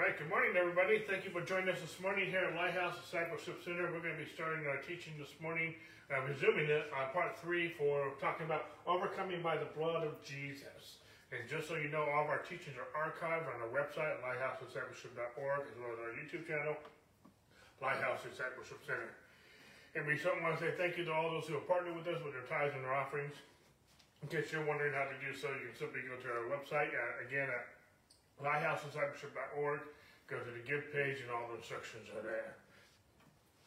right, good morning, everybody. Thank you for joining us this morning here at Lighthouse Discipleship Center. We're going to be starting our teaching this morning, uh, resuming it on part three for talking about overcoming by the blood of Jesus. And just so you know, all of our teachings are archived on our website, lighthousediscipleship.org, as well as our YouTube channel, Lighthouse Discipleship Center. And we certainly want to say thank you to all those who have partnered with us with their tithes and their offerings. In case you're wondering how to do so, you can simply go to our website, uh, again, at lighthousediscipleship.org. Go to the give page and all the instructions are there.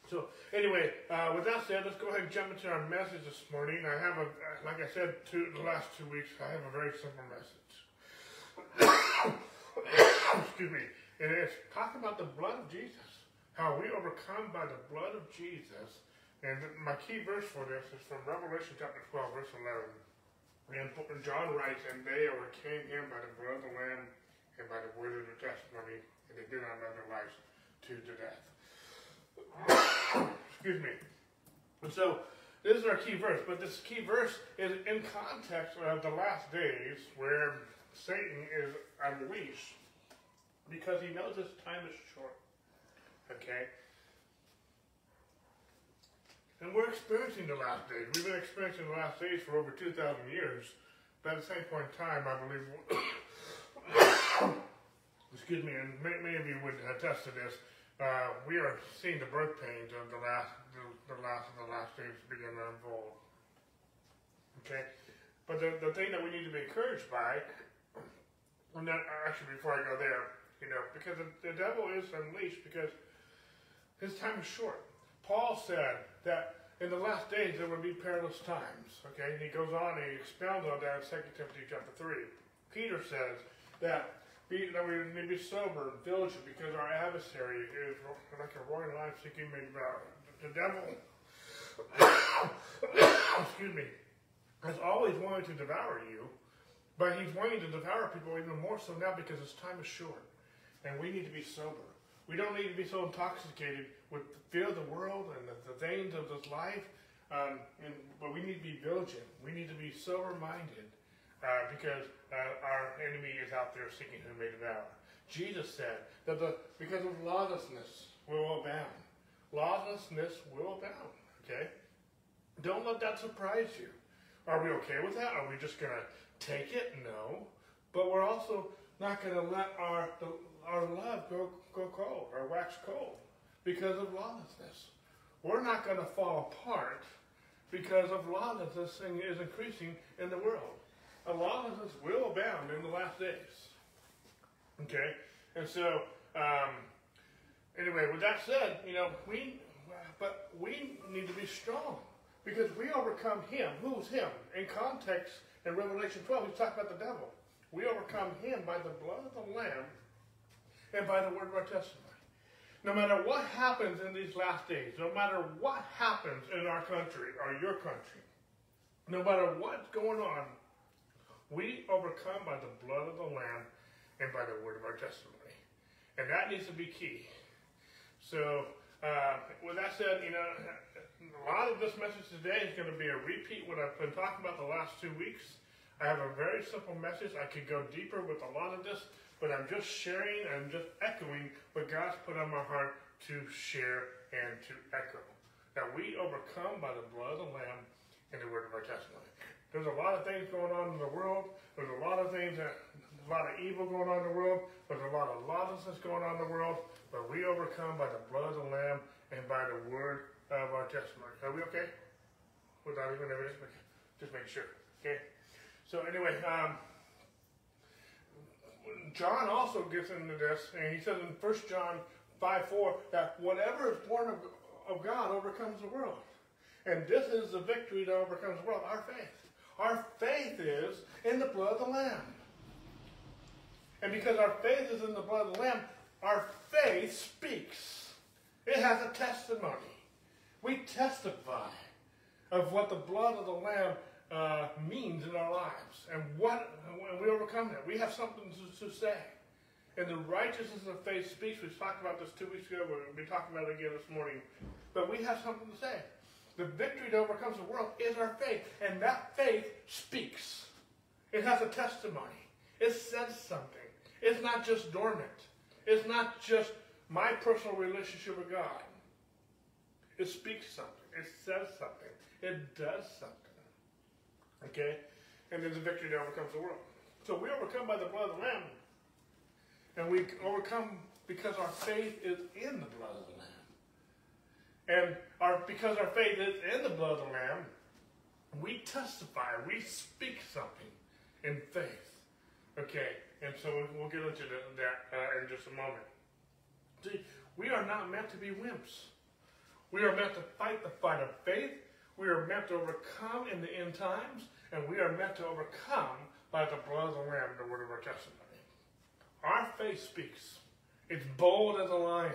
So anyway, uh, with that said, let's go ahead and jump into our message this morning. I have a, like I said, two, the last two weeks, I have a very simple message. Excuse me. And it's talking about the blood of Jesus. How we overcome by the blood of Jesus. And my key verse for this is from Revelation chapter 12, verse 11. And John writes, And they overcame him by the blood of the Lamb and by the word of their testimony, and they did not love their lives to the death. Excuse me. So this is our key verse, but this key verse is in context of the last days where Satan is unleashed because he knows his time is short. Okay? And we're experiencing the last days. We've been experiencing the last days for over 2,000 years. But at the same point in time, I believe excuse me, and many of you would attest to this. Uh, we are seeing the birth pains of the last, the, the last of the last days begin to unfold. Okay, but the, the thing that we need to be encouraged by, and then actually before I go there, you know, because the, the devil is unleashed because his time is short. Paul said that in the last days there would be perilous times. Okay, and he goes on and he expounds on that in 2 Timothy chapter 3. Peter says that be, that we need to be sober and diligent because our adversary is like a roaring lion seeking me devour. The devil, excuse me, has always wanted to devour you, but he's wanting to devour people even more so now because his time is short. And we need to be sober. We don't need to be so intoxicated with the fear of the world and the, the things of this life. Um, and, but we need to be vigilant. We need to be sober minded uh, because uh, our enemy is out there seeking whom may devour. Jesus said that the, because of lawlessness will abound. Lawlessness will abound. Okay? Don't let that surprise you. Are we okay with that? Are we just going to take it? No. But we're also not going to let our our love go, go cold or wax cold because of lawlessness. We're not going to fall apart because of lawlessness is increasing in the world a lawlessness will abound in the last days. Okay? And so, um, anyway, with that said, you know, we, but we need to be strong because we overcome him. Who's him? In context, in Revelation 12, he's talking about the devil. We overcome him by the blood of the Lamb and by the word of our testimony. No matter what happens in these last days, no matter what happens in our country or your country, no matter what's going on we overcome by the blood of the Lamb and by the word of our testimony. And that needs to be key. So, uh, with that said, you know, a lot of this message today is going to be a repeat what I've been talking about the last two weeks. I have a very simple message. I could go deeper with a lot of this, but I'm just sharing and just echoing what God's put on my heart to share and to echo. That we overcome by the blood of the Lamb and the word of our testimony. There's a lot of things going on in the world. There's a lot of things that, a lot of evil going on in the world. There's a lot of lawlessness going on in the world. But we overcome by the blood of the Lamb and by the word of our testimony. Are we okay? Without even evidence? Just make sure. Okay? So anyway, um, John also gets into this, and he says in 1 John 5 4 that whatever is born of, of God overcomes the world. And this is the victory that overcomes the world, our faith. Our faith is in the blood of the Lamb. And because our faith is in the blood of the Lamb, our faith speaks. It has a testimony. We testify of what the blood of the Lamb uh, means in our lives and what and we overcome that. We have something to, to, say. And the righteousness of faith speaks. We talked about this two weeks ago. We're going to be talking about it again this morning. But we have something to say. The victory that overcomes the world is our faith. And that faith speaks. It has a testimony. It says something. It's not just dormant. It's not just my personal relationship with God. It speaks something. It says something. It does something. Okay? And there's a victory that overcomes the world. So we overcome by the blood of the Lamb. And we overcome because our faith is in the blood of the Lamb. And our, because our faith is in the blood of the Lamb, we testify, we speak something in faith. Okay, and so we'll get into that uh, in just a moment. See, we are not meant to be wimps. We are meant to fight the fight of faith. We are meant to overcome in the end times, and we are meant to overcome by the blood of the Lamb, the word of our testimony. Our faith speaks. It's bold as a lion.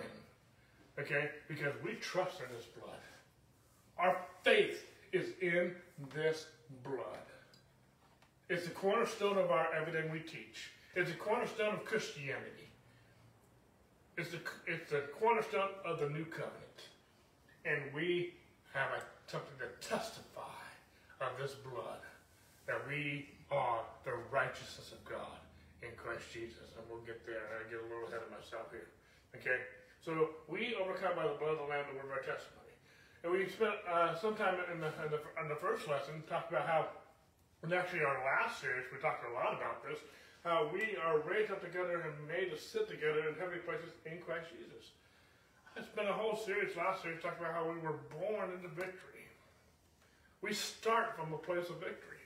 Okay? Because we trust in this blood. Our faith is in this blood. It's the cornerstone of our everything we teach. It's the cornerstone of Christianity. It's the, it's the cornerstone of the new covenant. And we have a, something to testify of this blood that we are the righteousness of God in Christ Jesus. And we'll get there. I get a little ahead of myself here. Okay? So we overcome by the blood of the Lamb, the word of our testimony. And we spent uh, some time in the, in the, in the first lesson talked about how, and actually our last series, we talked a lot about this, how we are raised up together and made to sit together in heavenly places in Christ Jesus. I spent a whole series last series talking about how we were born into victory. We start from a place of victory.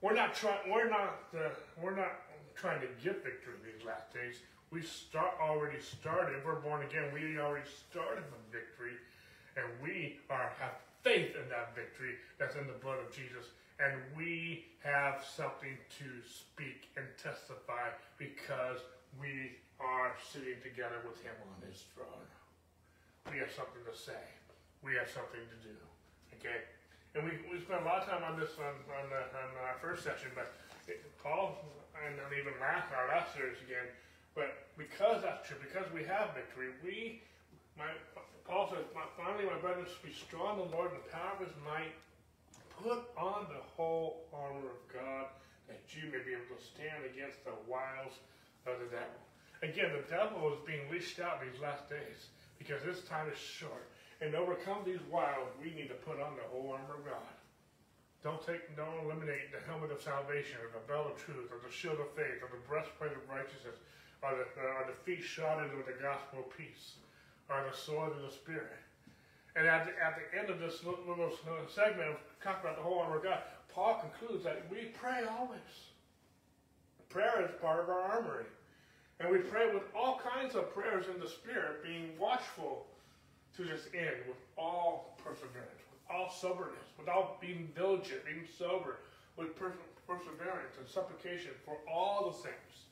We're not trying. We're not. Uh, we're not trying to get victory these last days. We start already started. We're born again, we already started the victory, and we are have faith in that victory that's in the blood of Jesus, and we have something to speak and testify because we are sitting together with Him on His throne. We have something to say. We have something to do. Okay, and we, we spent a lot of time on this on on, the, on our first session, but Paul and even last our last series again. But because that's true, because we have victory, we my Paul says, finally, my brothers, be strong in the Lord and the power of his might. Put on the whole armor of God that you may be able to stand against the wiles of the devil. Again, the devil is being leashed out these last days because this time is short. And to overcome these wiles, we need to put on the whole armor of God. Don't take, don't eliminate the helmet of salvation, or the belt of truth, or the shield of faith, or the breastplate of righteousness, or the, uh, or the feet shodded with the gospel of peace, or the sword of the Spirit. And at the, at the end of this little, little segment of talking about the whole armor of God, Paul concludes that we pray always. Prayer is part of our armory. And we pray with all kinds of prayers in the Spirit, being watchful to this end with all perseverance with all soberness, without being diligent, being sober, with perseverance and supplication for all the saints.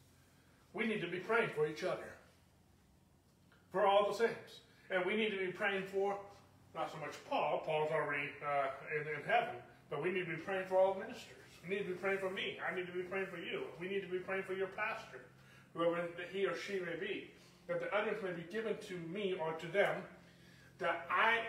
We need to be praying for each other, for all the saints. And we need to be praying for not so much Paul, Paul's already uh, in, in heaven, but we need to be praying for all ministers. We need to be praying for me. I need to be praying for you. We need to be praying for your pastor, whoever he or she may be, that the others may be given to me or to them, that I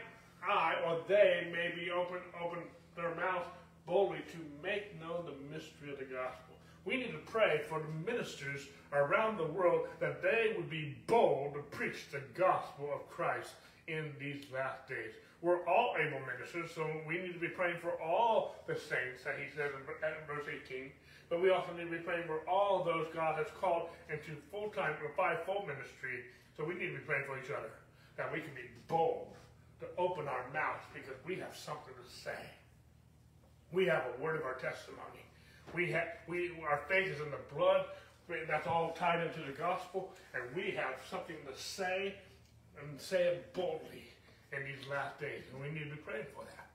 I or they may be open, open their mouths boldly to make known the mystery of the gospel. We need to pray for the ministers around the world that they would be bold to preach the gospel of Christ in these last days. We're all able ministers, so we need to be praying for all the saints, that he says in verse 18. But we also need to be praying for all those God has called into full-time or five-fold ministry. So we need to be praying for each other, that we can be bold to open our mouths because we have something to say. We have a word of our testimony. We have we our faith is in the blood. That's all tied into the gospel, and we have something to say and say it boldly in these last days, and we need to be praying for that.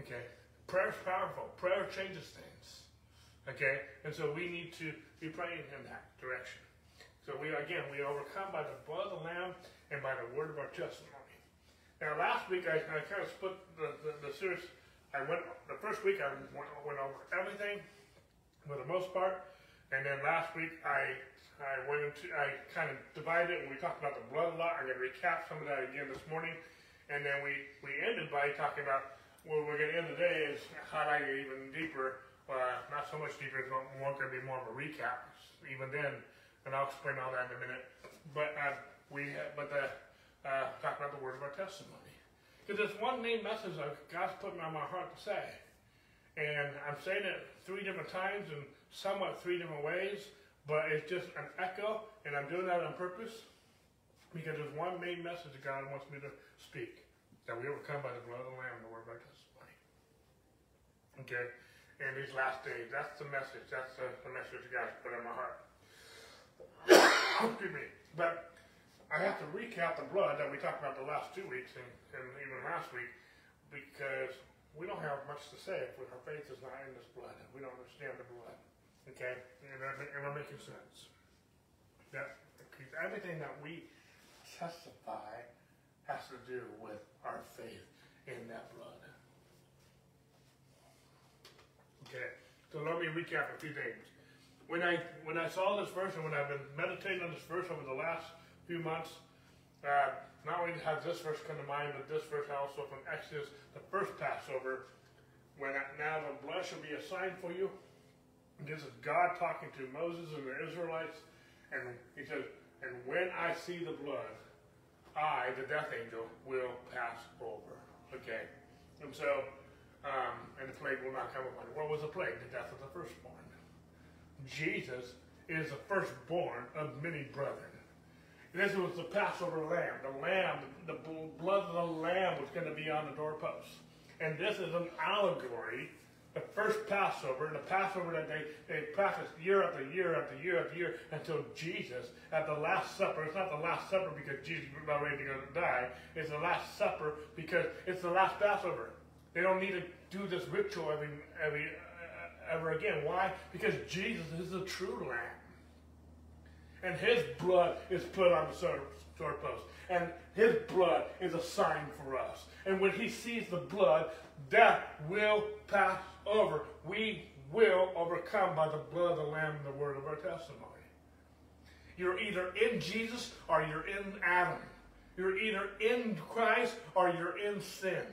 Okay, prayer is powerful. Prayer changes things. Okay, and so we need to be praying in that direction. So we again we overcome by the blood of the Lamb and by the word of our testimony. Now, last week I, I kind of split the, the, the, series. I went the first week I went, went over everything for the most part, and then last week I I went into I kind of divided it and we talked about the blood a lot. I'm going to recap some of that again this morning, and then we we ended by talking about what we're going to end today is highlight even deeper. Uh, not so much deeper. It's more to be more of a recap even then, and I'll explain all that in a minute. but uh, we but the, uh, talk about the word of our testimony. Because it's one main message that God's put on my heart to say. And I'm saying it three different times in somewhat three different ways, but it's just an echo, and I'm doing that on purpose because there's one main message that God wants me to speak that we overcome by the blood of the Lamb and the word of our testimony. Okay? And these last days, that's the message. That's the, the message God's put in my heart. Excuse me. But I have to recap the blood that we talked about the last two weeks and, and even last week because we don't have much to say if our faith is not in this blood. and We don't understand the blood. Okay? And am I making sense? That everything that we testify has to do with our faith in that blood. Okay, so let me recap a few things. When I when I saw this verse and when I've been meditating on this verse over the last few months, uh, not only has this verse come to mind, but this verse also from Exodus, the first Passover, when now the blood shall be a sign for you. This is God talking to Moses and the Israelites, and he says, "And when I see the blood, I, the death angel, will pass over. Okay? And so, um, and the plague will not come upon you. What was the plague? The death of the firstborn. Jesus is the firstborn of many brethren. This was the Passover lamb. The lamb, the blood of the lamb was going to be on the doorpost. And this is an allegory the first Passover, the Passover that they, they practiced year after year after year after year until Jesus, at the Last Supper, it's not the Last Supper because Jesus was about ready to go to die, it's the Last Supper because it's the last Passover. They don't need to do this ritual every, every, uh, ever again. Why? Because Jesus is the true Lamb. And his blood is put on the doorpost. And his blood is a sign for us. And when he sees the blood, death will pass over. We will overcome by the blood of the Lamb and the word of our testimony. You're either in Jesus or you're in Adam. You're either in Christ or you're in sin.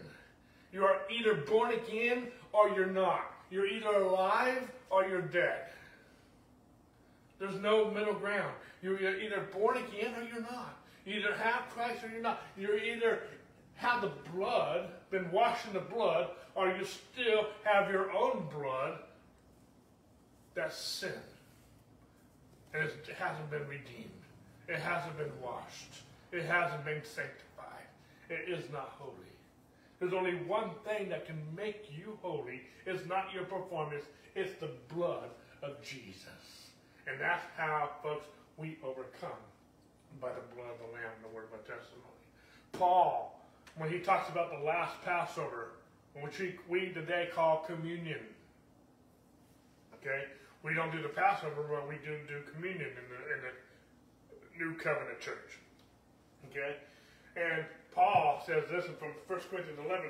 You are either born again or you're not. You're either alive or you're dead. There's no middle ground. You're either born again or you're not. You either have Christ or you're not. You're either have the blood, been washed in the blood, or you still have your own blood that's sin. And it hasn't been redeemed. It hasn't been washed. It hasn't been sanctified. It is not holy. There's only one thing that can make you holy. It's not your performance. It's the blood of Jesus. And that's how, folks, we overcome by the blood of the Lamb and the word of our testimony. Paul when he talks about the last Passover, which we, we today call communion. Okay? We don't do the Passover, but we do do communion in the, in the New Covenant Church. Okay? And Paul says this from 1 Corinthians 11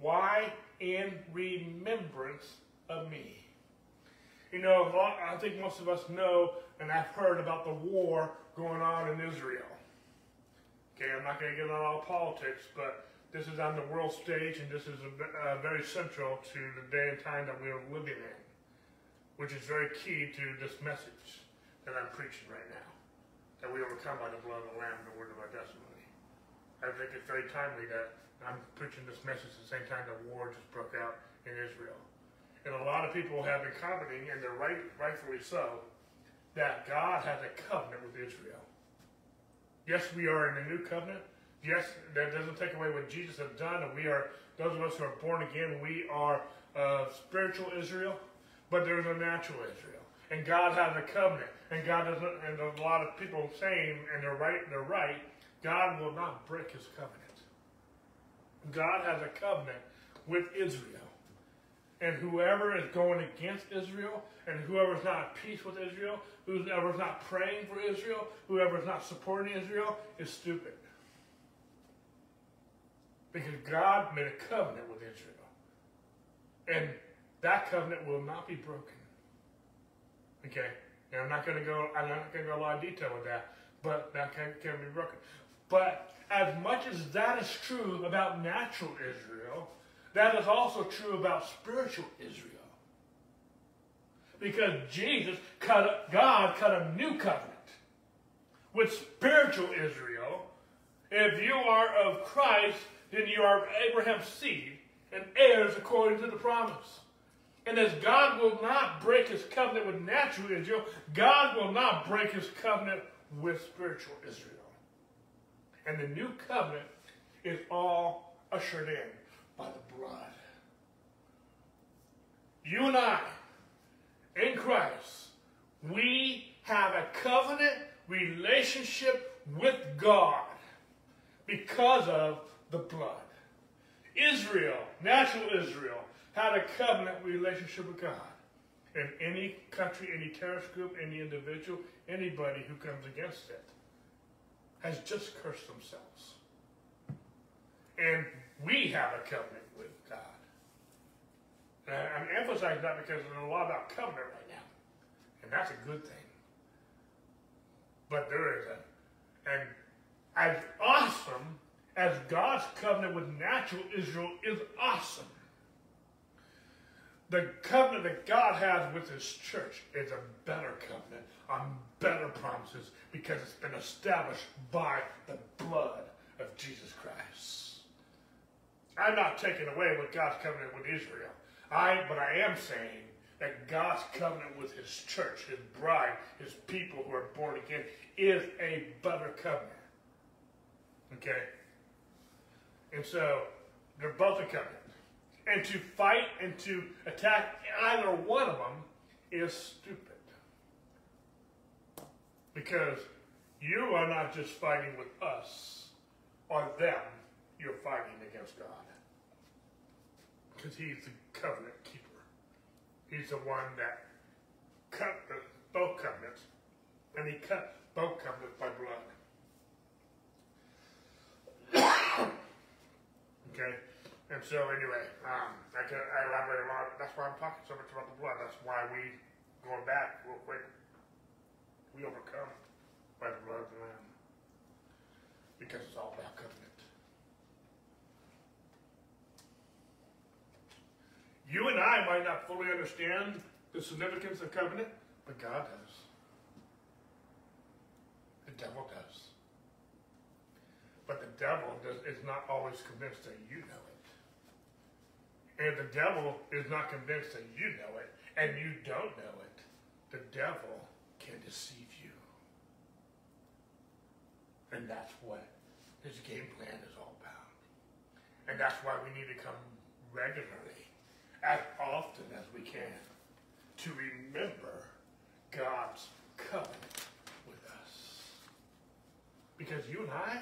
Why? In remembrance of me. You know, I think most of us know and I've heard about the war going on in Israel. Okay, I'm not going to get into all politics, but this is on the world stage, and this is a, uh, very central to the day and time that we are living in, which is very key to this message that I'm preaching right now. That we overcome by the blood of the Lamb and the word of our testimony. I think it's very timely that I'm preaching this message at the same time the war just broke out in Israel. And a lot of people have been commenting, and they're right, rightfully so, that God has a covenant with Israel. Yes, we are in a new covenant, yes, that doesn't take away what Jesus has done, and we are, those of us who are born again, we are uh, spiritual Israel, but there's a natural Israel. And God has a covenant, and God doesn't, and a lot of people saying, and they're right, they're right, God will not break his covenant. God has a covenant with Israel. And whoever is going against Israel, and whoever is not at peace with Israel, whoever is not praying for Israel, whoever is not supporting Israel, is stupid. Because God made a covenant with Israel. And that covenant will not be broken. Okay? And I'm not going to go, I'm not going to go a lot of detail with that, but that can, can be broken. But as much as that is true about natural Israel, that is also true about spiritual Israel. Because Jesus cut, God cut a new covenant with spiritual Israel. If you are of Christ, then you are Abraham's seed and heirs according to the promise. And as God will not break his covenant with natural Israel, God will not break his covenant with spiritual Israel. And the new covenant is all ushered in by the blood. You and I, in Christ, we have a covenant relationship with God because of the blood. Israel, natural Israel, had a covenant relationship with God. And any country, any terrorist group, any individual, anybody who comes against it has just cursed themselves. And we have a covenant with God. And I'm emphasizing that because there's a lot about covenant right now. And that's a good thing. But there is a, and as awesome as God's covenant with natural Israel is awesome, the covenant that God has with his church is a better covenant on better promises because it's been established by the blood of Jesus Christ. I'm not taking away what God's covenant with Israel. I, but I am saying that God's covenant with his church, his bride, his people who are born again, is a better covenant. Okay? And so, they're both a covenant. And to fight and to attack either one of them is stupid. Because you are not just fighting with us or them, you're fighting against God. Because He's the covenant keeper. He's the one that cut the, both covenants, and He cut both covenants by blood. okay? And so anyway, um, I can I elaborate a lot. That's why I'm talking so much about the blood. That's why we going back real quick. We overcome by the blood of the Lamb because it's all about covenant. You and I might not fully understand the significance of covenant, but God does. The devil does. But the devil does, is not always convinced that you know it. And the devil is not convinced that you know it, and you don't know it. The devil can deceive you. And that's what his game plan is all about. And that's why we need to come regularly, as often as we can, to remember God's covenant with us. Because you and I,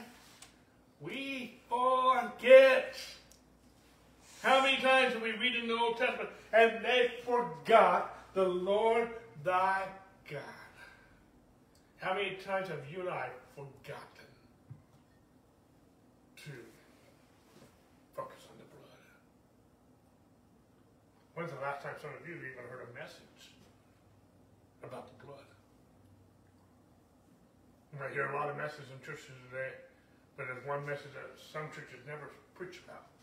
we forget. How many times have we read in the Old Testament, and they forgot the Lord thy God? How many times have you and I forgotten to focus on the blood? When's the last time some of you even heard a message about the blood? I hear a lot of messages in churches today, but there's one message that some churches never preach about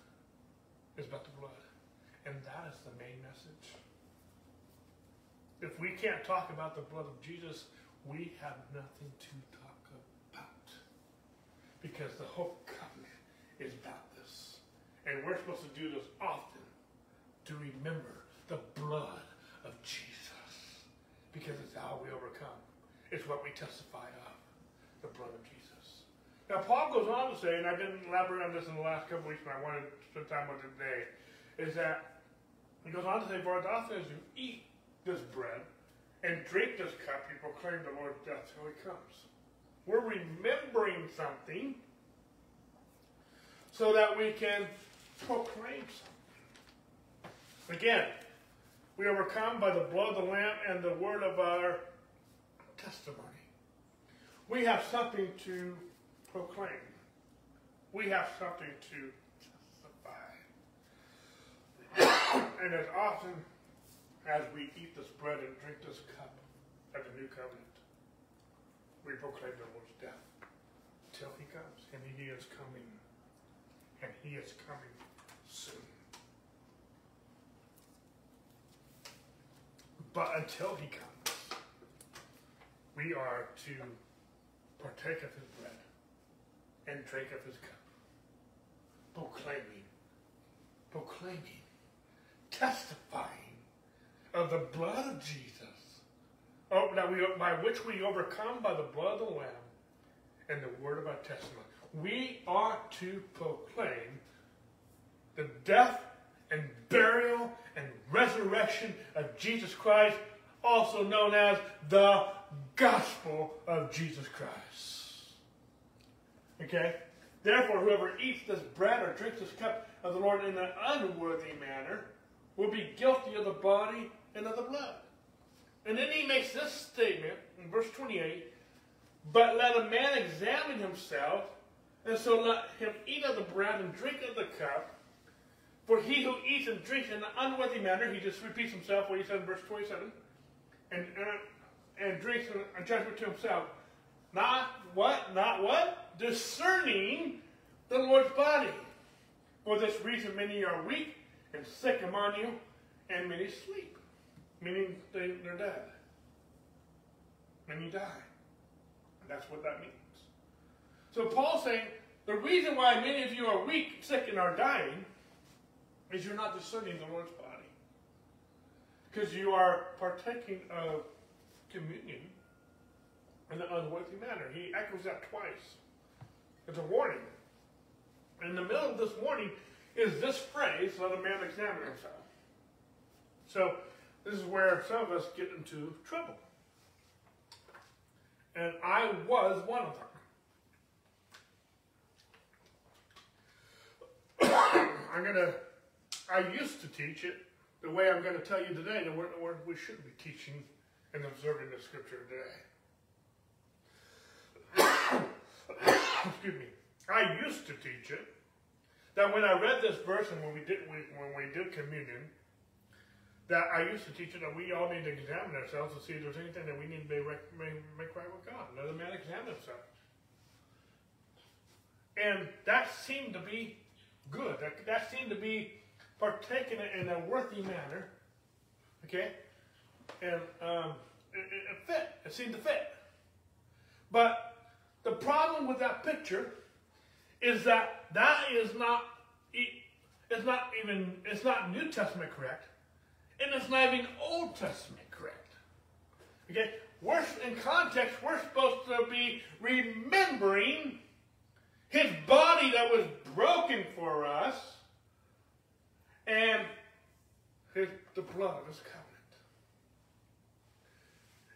is about the blood. And that is the main message. If we can't talk about the blood of Jesus, we have nothing to talk about. Because the whole covenant is about this. And we're supposed to do this often to remember the blood of Jesus. Because it's how we overcome. It's what we testify of. The blood of Jesus. Now, Paul goes on to say, and I didn't elaborate on this in the last couple weeks, but I wanted to spend time with it today, is that he goes on to say, For as often as you eat this bread and drink this cup, you proclaim the Lord's death till he comes. We're remembering something so that we can proclaim something. Again, we are overcome by the blood of the Lamb and the word of our testimony. We have something to proclaim. We have something to justify. and as often as we eat this bread and drink this cup of the new covenant, we proclaim the Lord's death till he comes. And he is coming. And he is coming soon. But until he comes, we are to partake of his bread and drink of his cup, proclaiming, proclaiming, testifying of the blood of Jesus, oh, that we, by which we overcome by the blood of the Lamb and the word of our testimony. We are to proclaim the death and burial and resurrection of Jesus Christ, also known as the gospel of Jesus Christ. Okay? Therefore, whoever eats this bread or drinks this cup of the Lord in an unworthy manner will be guilty of the body and of the blood. And then he makes this statement in verse 28 But let a man examine himself, and so let him eat of the bread and drink of the cup. For he who eats and drinks in an unworthy manner, he just repeats himself what he said in verse 27, and, uh, and drinks a judgment to himself. Not what? Not what? Discerning the Lord's body. For this reason, many are weak and sick among you, and many sleep meaning they, they're dead. Many die. And that's what that means. So Paul's saying the reason why many of you are weak, sick, and are dying is you're not discerning the Lord's body. Because you are partaking of communion in an unworthy manner. He echoes that twice. It's a warning. In the middle of this warning is this phrase, let a man examine himself. So this is where some of us get into trouble. And I was one of them. I'm going to, I used to teach it the way I'm going to tell you today, that we're, we should be teaching and observing the scripture today. Excuse me. I used to teach it that when I read this verse and when we did when we did communion, that I used to teach it that we all need to examine ourselves to see if there's anything that we need to make, right with God. Let man examine himself. And that seemed to be good. That, that seemed to be partaken in a worthy manner. Okay? And um, it, it fit. It seemed to fit. But the problem with that picture is that that is not, it's not even, it's not New Testament correct and it's not even Old Testament correct. Okay? We're, in context, we're supposed to be remembering his body that was broken for us and his, the blood of his covenant.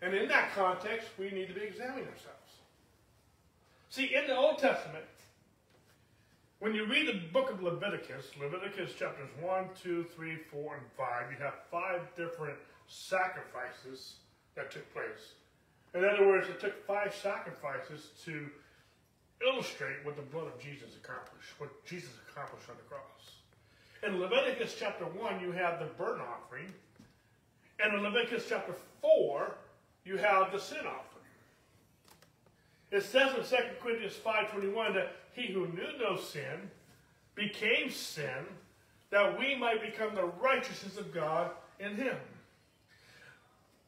And in that context, we need to be examining ourselves. See, in the Old Testament, when you read the book of Leviticus, Leviticus chapters 1, 2, 3, 4, and 5, you have five different sacrifices that took place. In other words, it took five sacrifices to illustrate what the blood of Jesus accomplished, what Jesus accomplished on the cross. In Leviticus chapter 1, you have the burnt offering. And in Leviticus chapter 4, you have the sin offering. It says in 2 Corinthians 5.21 that he who knew no sin became sin that we might become the righteousness of God in him.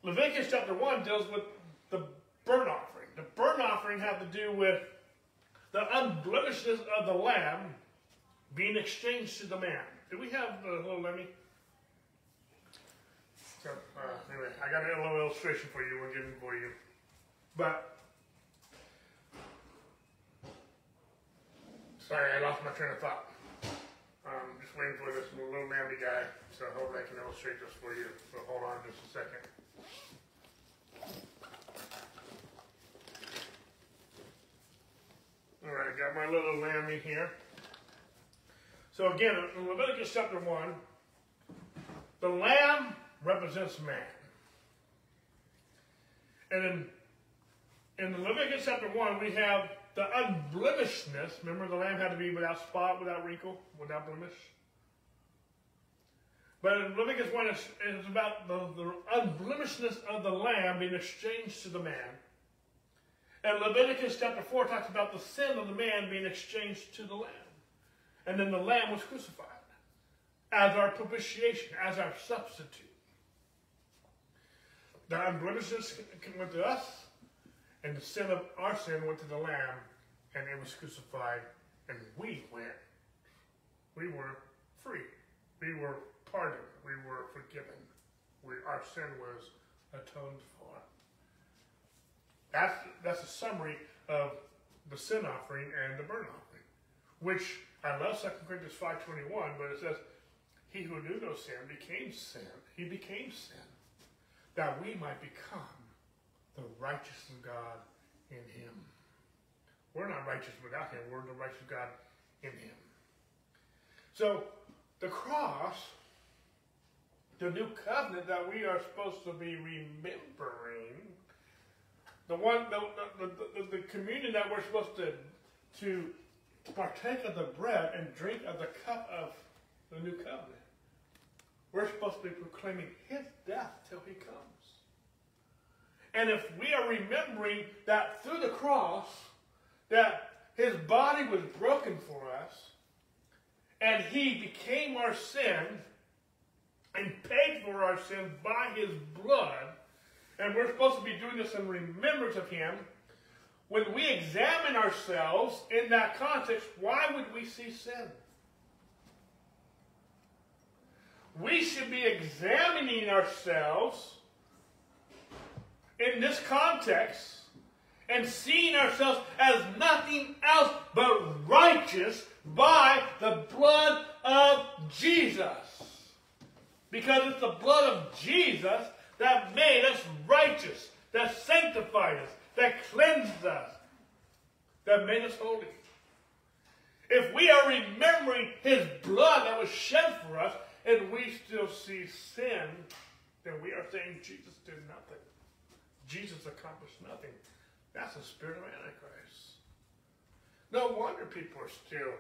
Leviticus chapter 1 deals with the burnt offering. The burnt offering had to do with the unblemishedness of the lamb being exchanged to the man. Do we have the little Lemmy? So, uh, anyway, I got a little illustration for you. We're getting for you. But Sorry, I lost my train of thought. I'm just waiting for this little mammy guy, so I hope I can illustrate this for you. So hold on just a second. All right, got my little lammy here. So again, in Leviticus chapter 1, the lamb represents man. And in, in Leviticus chapter 1, we have the unblemishedness, remember the lamb had to be without spot, without wrinkle, without blemish. But in Leviticus 1, it's, it's about the, the unblemishedness of the lamb being exchanged to the man. And Leviticus chapter 4 talks about the sin of the man being exchanged to the lamb. And then the lamb was crucified as our propitiation, as our substitute. The unblemishedness went to us, and the sin of our sin went to the lamb, and it was crucified, and we went. We were free. We were pardoned. We were forgiven. We, our sin was atoned for. That's, that's a summary of the sin offering and the burnt offering, which I love 2 Corinthians 5.21, but it says, He who knew no sin became sin. He became sin, that we might become the righteousness of God in him. We're not righteous without him. We're the righteous of God in him. So the cross, the new covenant that we are supposed to be remembering, the one, the, the, the, the communion that we're supposed to, to partake of the bread and drink of the cup of the new covenant. We're supposed to be proclaiming his death till he comes. And if we are remembering that through the cross, that his body was broken for us, and he became our sin and paid for our sin by his blood, and we're supposed to be doing this in remembrance of him. When we examine ourselves in that context, why would we see sin? We should be examining ourselves in this context and seeing ourselves as nothing else but righteous by the blood of Jesus. Because it's the blood of Jesus that made us righteous, that sanctified us, that cleansed us, that made us holy. If we are remembering his blood that was shed for us and we still see sin, then we are saying Jesus did nothing. Jesus accomplished nothing. That's the spirit of Antichrist. No wonder people are still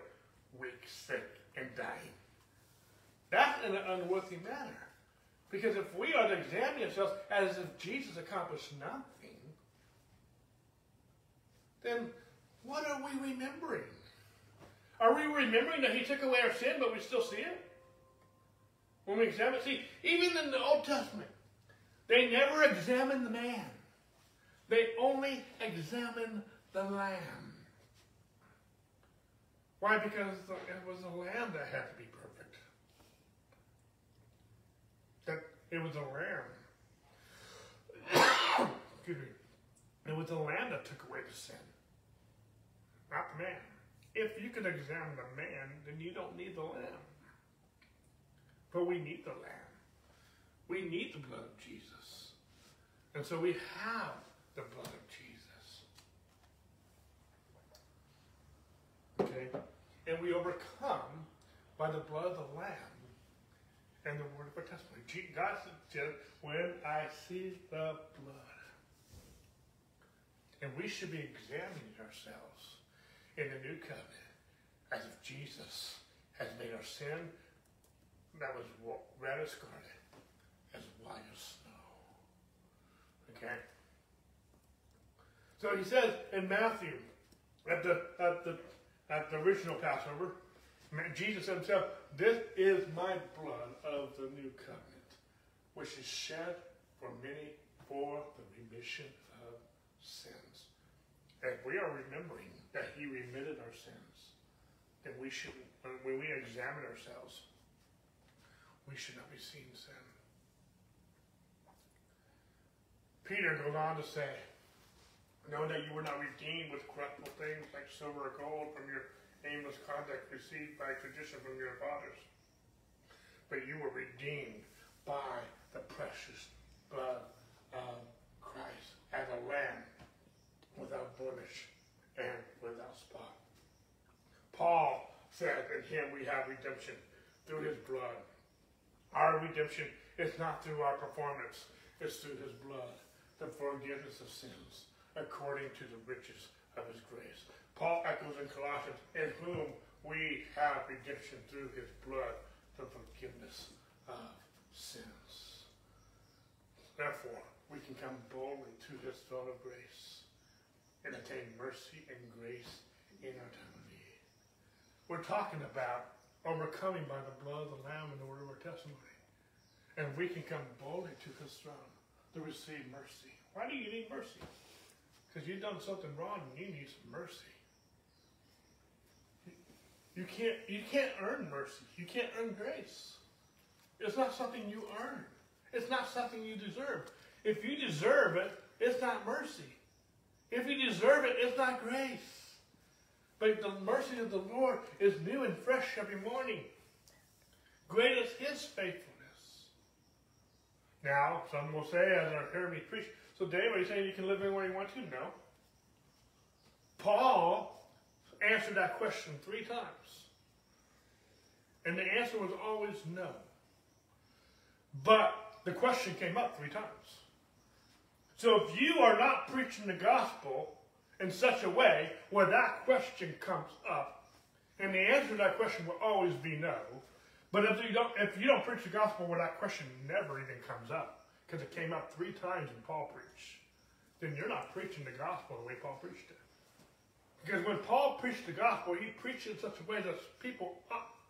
weak, sick, and dying. That's in an unworthy manner. Because if we are to examine ourselves as if Jesus accomplished nothing, then what are we remembering? Are we remembering that he took away our sin, but we still see it? When we examine, see, even in the Old Testament, they never examined the man. They only examined the lamb. Why? Because it was the lamb that had to be perfect. That it was a lamb. Excuse me. It was the lamb that took away the sin, not the man. If you can examine the man, then you don't need the lamb. But we need the lamb. We need the blood of Jesus. And so we have the blood of Jesus. Okay? And we overcome by the blood of the Lamb and the word of our testimony. God said, when I see the blood. And we should be examining ourselves in the new covenant as if Jesus has made our sin that was red as scarlet as white as snow. Okay? So he says in Matthew, at the, at the, at the original Passover, Jesus himself, this is my blood of the new covenant, which is shed for many for the remission of sins. And we are remembering that he remitted our sins. And we should, when we examine ourselves, we should not be seeing sin. Peter goes on to say, knowing that you were not redeemed with corruptible things like silver or gold from your aimless conduct received by tradition from your fathers, but you were redeemed by the precious blood of Christ as a lamb without blemish and without spot. Paul said, in him we have redemption through his blood. Our redemption is not through our performance, it's through his blood, the forgiveness of sins according to the riches of his grace. Paul echoes in Colossians, in whom we have redemption through his blood, the forgiveness of sins. Therefore, we can come boldly to his throne of grace and attain mercy and grace in our time of need. We're talking about overcoming by the blood of the Lamb and the word of our testimony. And we can come boldly to his throne to receive mercy. Why do you need mercy? Because you've done something wrong and you need some mercy. You can't you can't earn mercy. You can't earn grace. It's not something you earn. It's not something you deserve. If you deserve it, it's not mercy. If you deserve it, it's not grace. But the mercy of the Lord is new and fresh every morning. Great is his faithfulness. Now, some will say, as I hear me preach, so Dave, are you saying you can live anywhere you want to? No. Paul answered that question three times. And the answer was always no. But the question came up three times. So if you are not preaching the gospel in such a way where that question comes up, and the answer to that question will always be no. But if you don't, if you don't preach the gospel where that question never even comes up, because it came up three times when Paul preached, then you're not preaching the gospel the way Paul preached it. Because when Paul preached the gospel, he preached it in such a way that people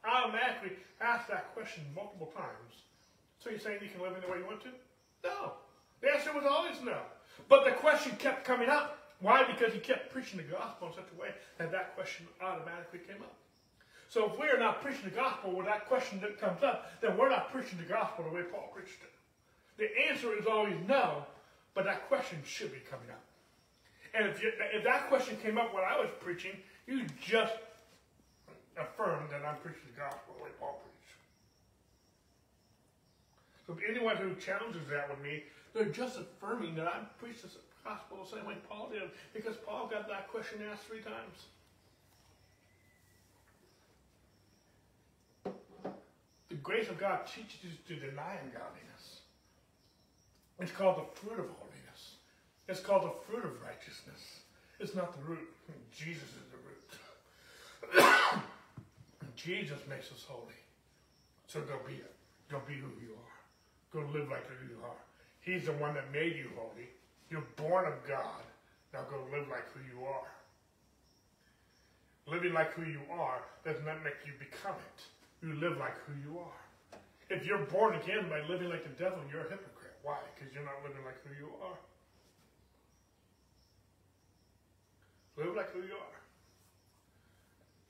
automatically ask that question multiple times. So you're saying you can live the way you want to? No. The answer was always no. But the question kept coming up. Why? Because he kept preaching the gospel in such a way that that question automatically came up. So if we're not preaching the gospel where that question that comes up, then we're not preaching the gospel the way Paul preached it. The answer is always no, but that question should be coming up. And if, you, if that question came up when I was preaching, you just affirmed that I'm preaching the gospel the way Paul preached. So if anyone who challenges that with me, they're just affirming that I preach the gospel the same way Paul did, because Paul got that question asked three times. The grace of God teaches you to deny ungodliness. It's called the fruit of holiness. It's called the fruit of righteousness. It's not the root. Jesus is the root. Jesus makes us holy. So go be it. Go be who you are. Go live like who you are. He's the one that made you holy. You're born of God. Now go live like who you are. Living like who you are does not make you become it. You live like who you are. If you're born again by living like the devil, you're a hypocrite. Why? Because you're not living like who you are. Live like who you are.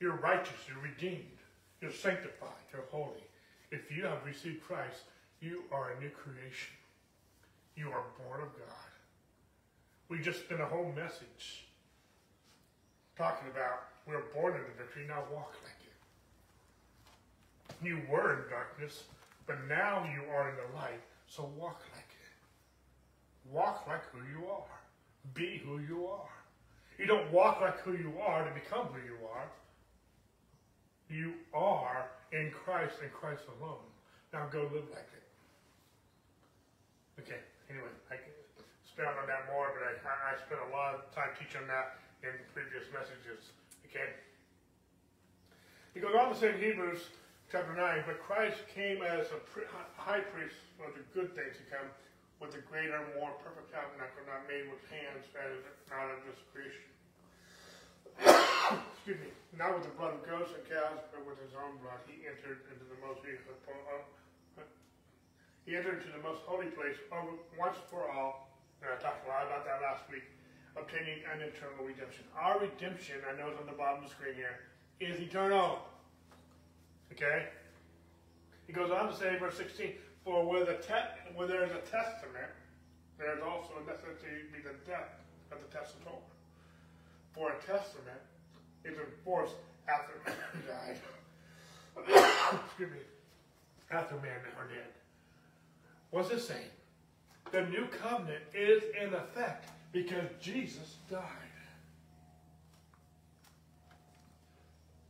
You're righteous. You're redeemed. You're sanctified. You're holy. If you have received Christ, you are a new creation. You are born of God. We just spent a whole message talking about we're born into victory, now walk like it. You were in darkness, but now you are in the light, so walk like. Walk like who you are. Be who you are. You don't walk like who you are to become who you are. You are in Christ and Christ alone. Now go live like it. Okay anyway, I can expound on that more, but I, I spent a lot of time teaching that in previous messages. Okay? He goes on to say in Hebrews chapter 9, but Christ came as a high priest of the good things to come with a greater, more perfect tabernacle not made with hands, that is not of this creation. Excuse me. Not with the blood of goats and cows, but with his own blood, he entered into the most uh, he entered into the most holy place once for all, and I talked a lot about that last week, obtaining an eternal redemption. Our redemption, I know it's on the bottom of the screen here, is eternal. Okay? He goes on to say, verse 16, For where, the te- where there is a testament, there is also a necessity to be the death of the testator. For a testament is enforced after man died. Excuse me. After man are dead. What's it saying? The new covenant is in effect because Jesus died.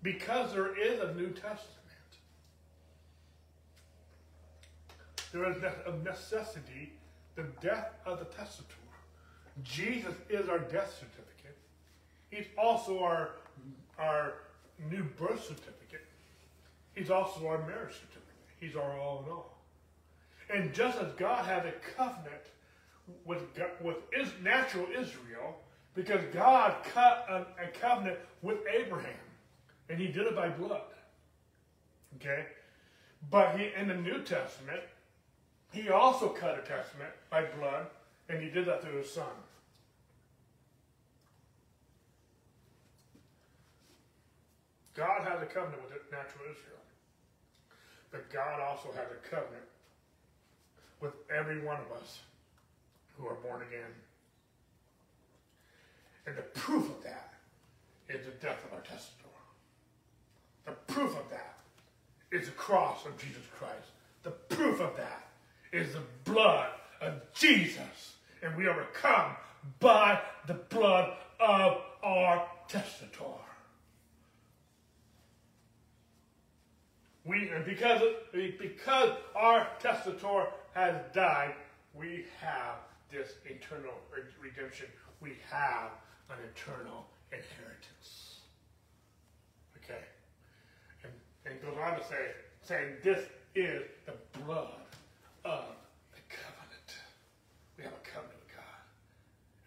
Because there is a New Testament, there is a necessity, the death of the testator. Jesus is our death certificate. He's also our, our new birth certificate. He's also our marriage certificate. He's our all in all. And just as God had a covenant with, with is, natural Israel, because God cut a, a covenant with Abraham, and he did it by blood. Okay? But he in the New Testament, he also cut a testament by blood, and he did that through his son. God has a covenant with natural Israel. But God also has a covenant with every one of us who are born again. And the proof of that is the death of our testator. The proof of that is the cross of Jesus Christ. The proof of that is the blood of Jesus. And we are overcome by the blood of our testator. We, and because, because our testator has died, we have this eternal redemption. We have an eternal inheritance. Okay? And, and goes on to say, saying this is the blood of the covenant. We have a covenant with God.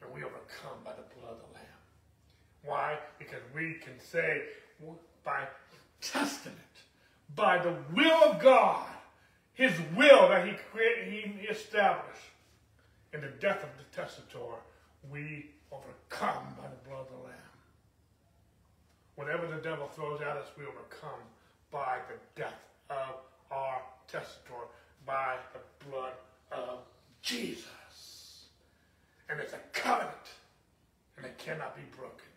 And we overcome by the blood of the Lamb. Why? Because we can say by testament, by the will of God, his will that he created, he established, in the death of the testator, we overcome by the blood of the Lamb. Whatever the devil throws at us, we overcome by the death of our testator, by the blood of Jesus. And it's a covenant, and it cannot be broken.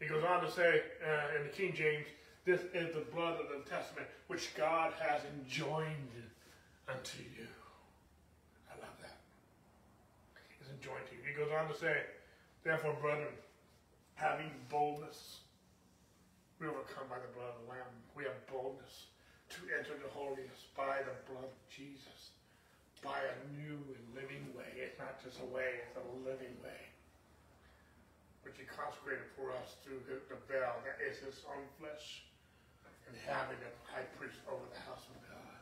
He goes on to say uh, in the King James, this is the blood of the testament which God has enjoined unto you. I love that. It's enjoined to you. He goes on to say, Therefore, brethren, having boldness, we overcome by the blood of the Lamb. We have boldness to enter the holiest by the blood of Jesus, by a new and living way. It's not just a way, it's a living way. Which he consecrated for us through the, the veil that is his own flesh and having a high priest over the house of God.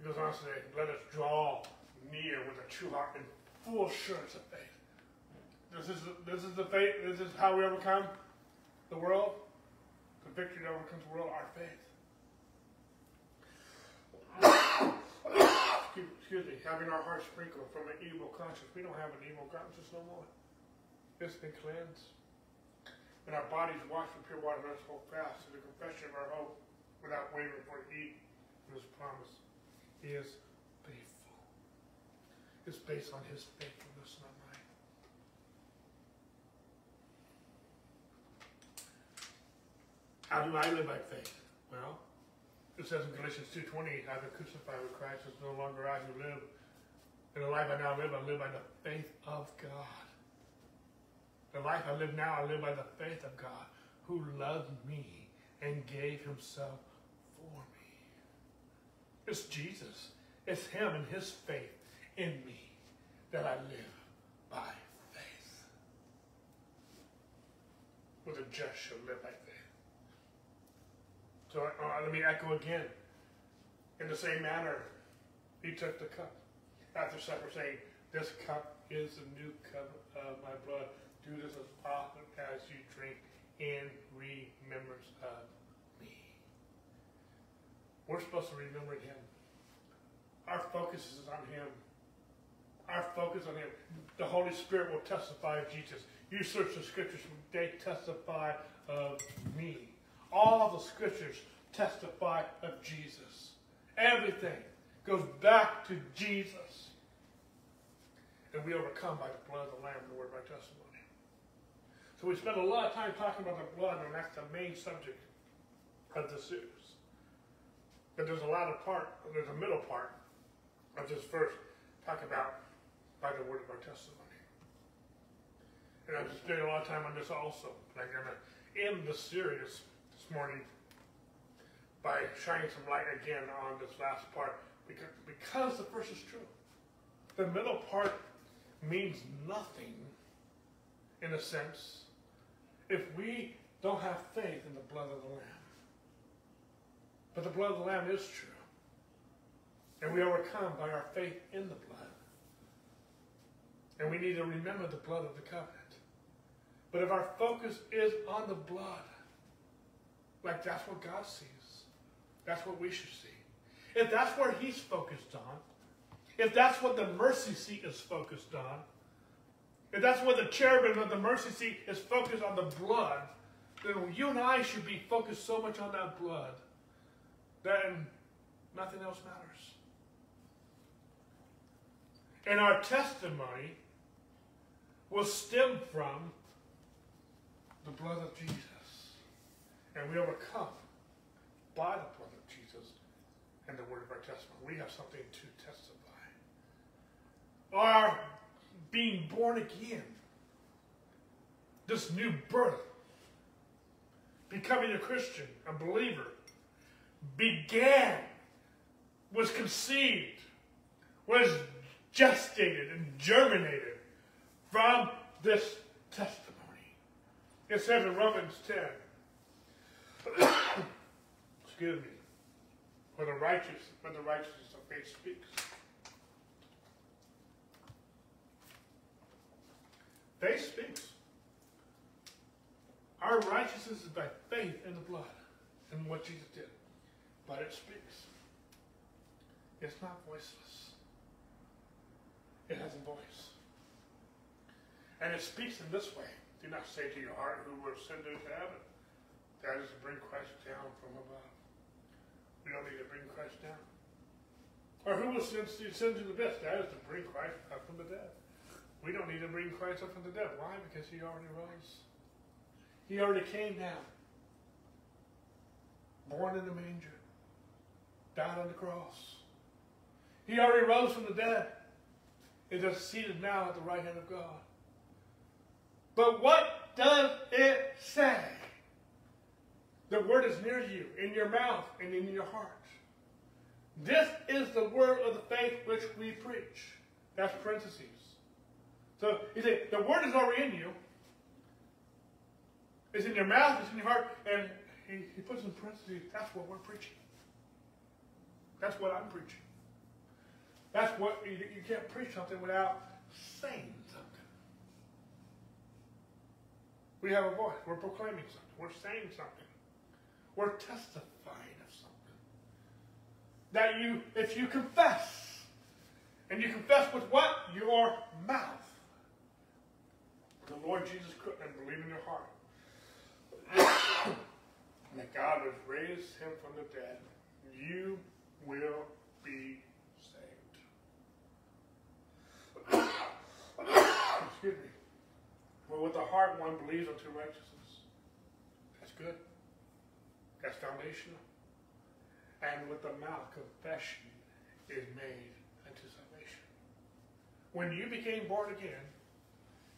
He goes on to say, let us draw near with a true heart and full assurance of faith. This is, this is the faith, this is how we overcome the world. The victory that overcomes the world, our faith. Excuse, excuse me, having our hearts sprinkled from an evil conscience. We don't have an evil conscience no more. It's been cleansed. And our bodies washed with pure water, let us hold fast to the confession of our hope without wavering for he who has promised. He is is based on his faithfulness, not mine. How do I live by faith? Well, it says in Galatians 2.20, I've been crucified with Christ, it's no longer I who live. In the life I now live, I live by the faith of God. The life I live now, I live by the faith of God, who loved me and gave himself for me. It's Jesus. It's him and his faith in me that I live by faith. For the just shall live by faith. So uh, let me echo again. In the same manner, he took the cup after supper, saying, This cup is the new cup of my blood. Do this as often as you drink in remembrance of me. We're supposed to remember him. Our focus is on him our focus on Him. The Holy Spirit will testify of Jesus. You search the Scriptures, they testify of me. All the Scriptures testify of Jesus. Everything goes back to Jesus. And we overcome by the blood of the Lamb and the word of our testimony. So we spend a lot of time talking about the blood, and that's the main subject of this series. But there's a lot of part, there's a middle part of this verse talk about by the word of our testimony. And I've spent a lot of time on this also. I'm going to end the series morning by shining some light again on this last part because, because the first is true. The middle part means nothing in a sense if we don't have faith in the blood of the Lamb. But the blood of the Lamb is true. And we overcome by our faith in the blood. And we need to remember the blood of the covenant. But if our focus is on the blood, like that's what God sees, that's what we should see. If that's where He's focused on, if that's what the mercy seat is focused on, if that's what the cherubim of the mercy seat is focused on the blood, then you and I should be focused so much on that blood that nothing else matters. And our testimony will stem from the blood of Jesus. And we overcome by the blood of Jesus and the word of our testimony. We have something to testify. Our being born again, this new birth, becoming a Christian, a believer, began, was conceived, was gestated and germinated from this testimony. It says in Romans 10, excuse me, for the righteous, for the righteousness of faith speaks. Faith speaks. Our righteousness is by faith in the blood and what Jesus did. But it speaks. It's not voiceless. It has a voice. And it speaks in this way. Do not say to your heart, who send you to heaven? That is to bring Christ down from above. We don't need to bring Christ down. Or who will send, send to the best? That is to bring Christ up from the dead. We don't need to bring Christ up from the dead. Why? Because he already rose. He already came down. Born in the manger. Died on the cross. He already rose from the dead. And is seated now at the right hand of God. But what does it say? The word is near you, in your mouth and in your heart. This is the word of the faith which we preach. That's parentheses. So he said, the word is already in you. It's in your mouth, it's in your heart, and he, he puts in parentheses, that's what we're preaching. That's what I'm preaching. That's what, you, you can't preach something without saying something. We have a voice. We're proclaiming something. We're saying something. We're testifying of something. That you, if you confess, and you confess with what? Your mouth. The Lord Jesus Christ and believe in your heart. that God has raised him from the dead. You will be saved. Excuse me. Well, with the heart one believes unto righteousness. That's good. That's foundational. And with the mouth, confession is made unto salvation. When you became born again,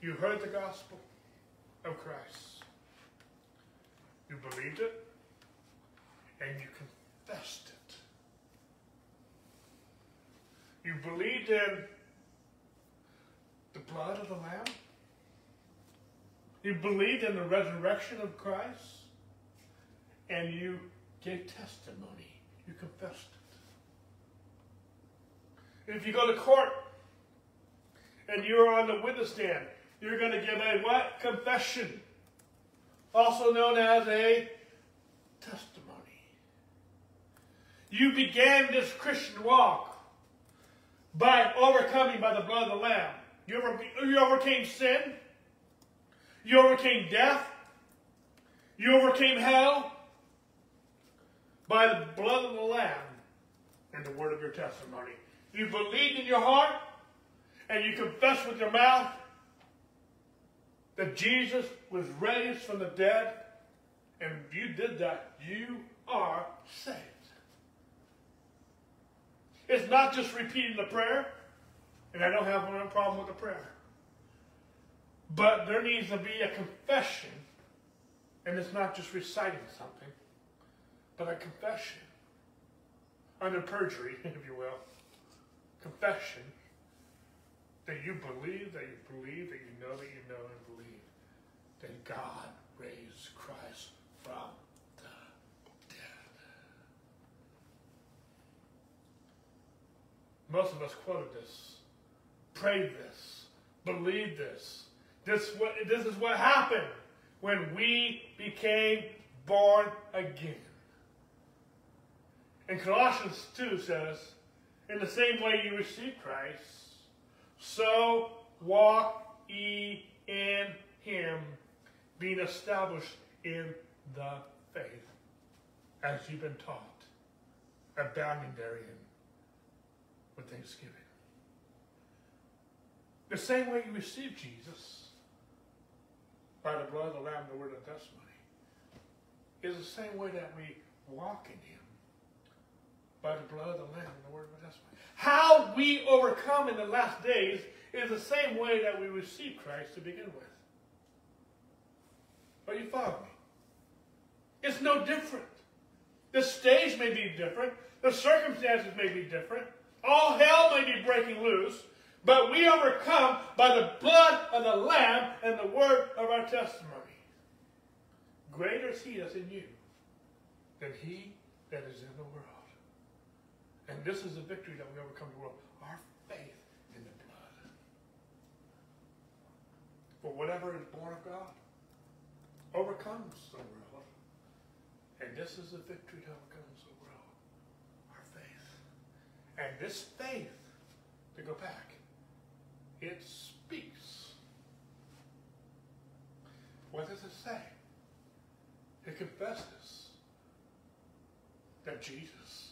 you heard the gospel of Christ. You believed it, and you confessed it. You believed in the blood of the Lamb. You believed in the resurrection of Christ. And you gave testimony. You confessed it. If you go to court and you're on the witness stand, you're going to give a what? Confession. Also known as a testimony. You began this Christian walk by overcoming by the blood of the Lamb. You, you overcame sin. You overcame death. You overcame hell by the blood of the Lamb and the word of your testimony. You believed in your heart and you confessed with your mouth that Jesus was raised from the dead, and if you did that, you are saved. It's not just repeating the prayer, and I don't have one problem with the prayer. But there needs to be a confession, and it's not just reciting something, but a confession under perjury, if you will. Confession that you believe, that you believe, that you know, that you know, and believe that God raised Christ from the dead. Most of us quoted this, prayed this, believed this. This, what, this is what happened when we became born again. And Colossians 2 says, In the same way you received Christ, so walk ye in him, being established in the faith, as you've been taught, abounding therein with thanksgiving. The same way you received Jesus by the blood of the Lamb, the word of testimony, is the same way that we walk in him by the blood of the Lamb and the word of our testimony. How we overcome in the last days is the same way that we receive Christ to begin with. Are you following me? It's no different. The stage may be different. The circumstances may be different. All hell may be breaking loose. But we overcome by the blood of the Lamb and the word of our testimony. Greater is he that's in you than he that is in the world. And this is the victory that we overcome the world. Our faith in the blood. For whatever is born of God overcomes the world. And this is the victory that overcomes the world. Our faith. And this faith, to go back, it speaks. What does it say? It confesses that Jesus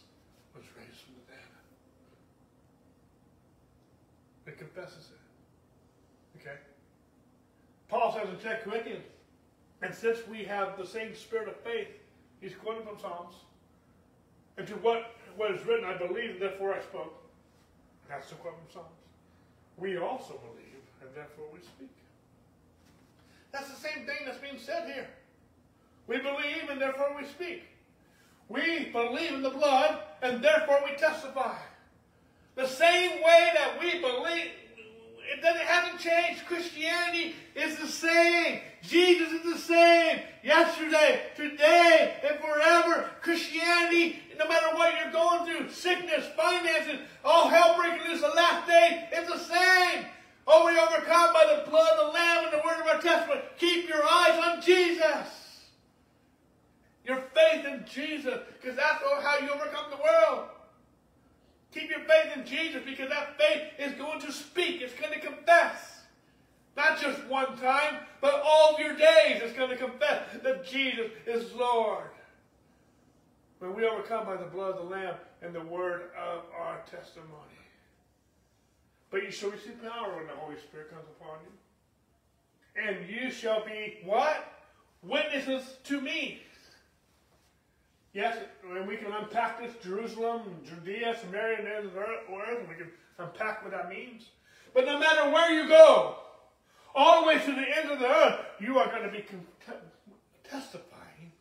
was raised from the dead. It confesses it. Okay? Paul says in 2 Corinthians, and since we have the same spirit of faith, he's quoting from Psalms, and to what, what is written, I believe, and therefore I spoke. That's the quote from Psalms. We also believe, and therefore we speak. That's the same thing that's being said here. We believe, and therefore we speak. We believe in the blood, and therefore we testify. The same way that we believe, it, it hasn't changed. Christianity is the same. Jesus is the same. Yesterday, today, and forever. Christianity, no matter what you're going through, sickness, finances, all hell breaking loose the last day, it's the same. Oh, we overcome by the blood of the Lamb and the word of our testimony. Keep your eyes on Jesus. Your faith in Jesus, because that's how you overcome the world. Keep your faith in Jesus because that faith is going to speak. It's going to confess. Not just one time, but all of your days it's going to confess that Jesus is Lord. When we overcome by the blood of the Lamb and the word of our testimony. But you shall receive power when the Holy Spirit comes upon you. And you shall be what? Witnesses to me. Yes, and we can unpack this Jerusalem, Judea, Samaria, and the earth, we can unpack what that means. But no matter where you go, all the way to the end of the earth, you are going to be testifying,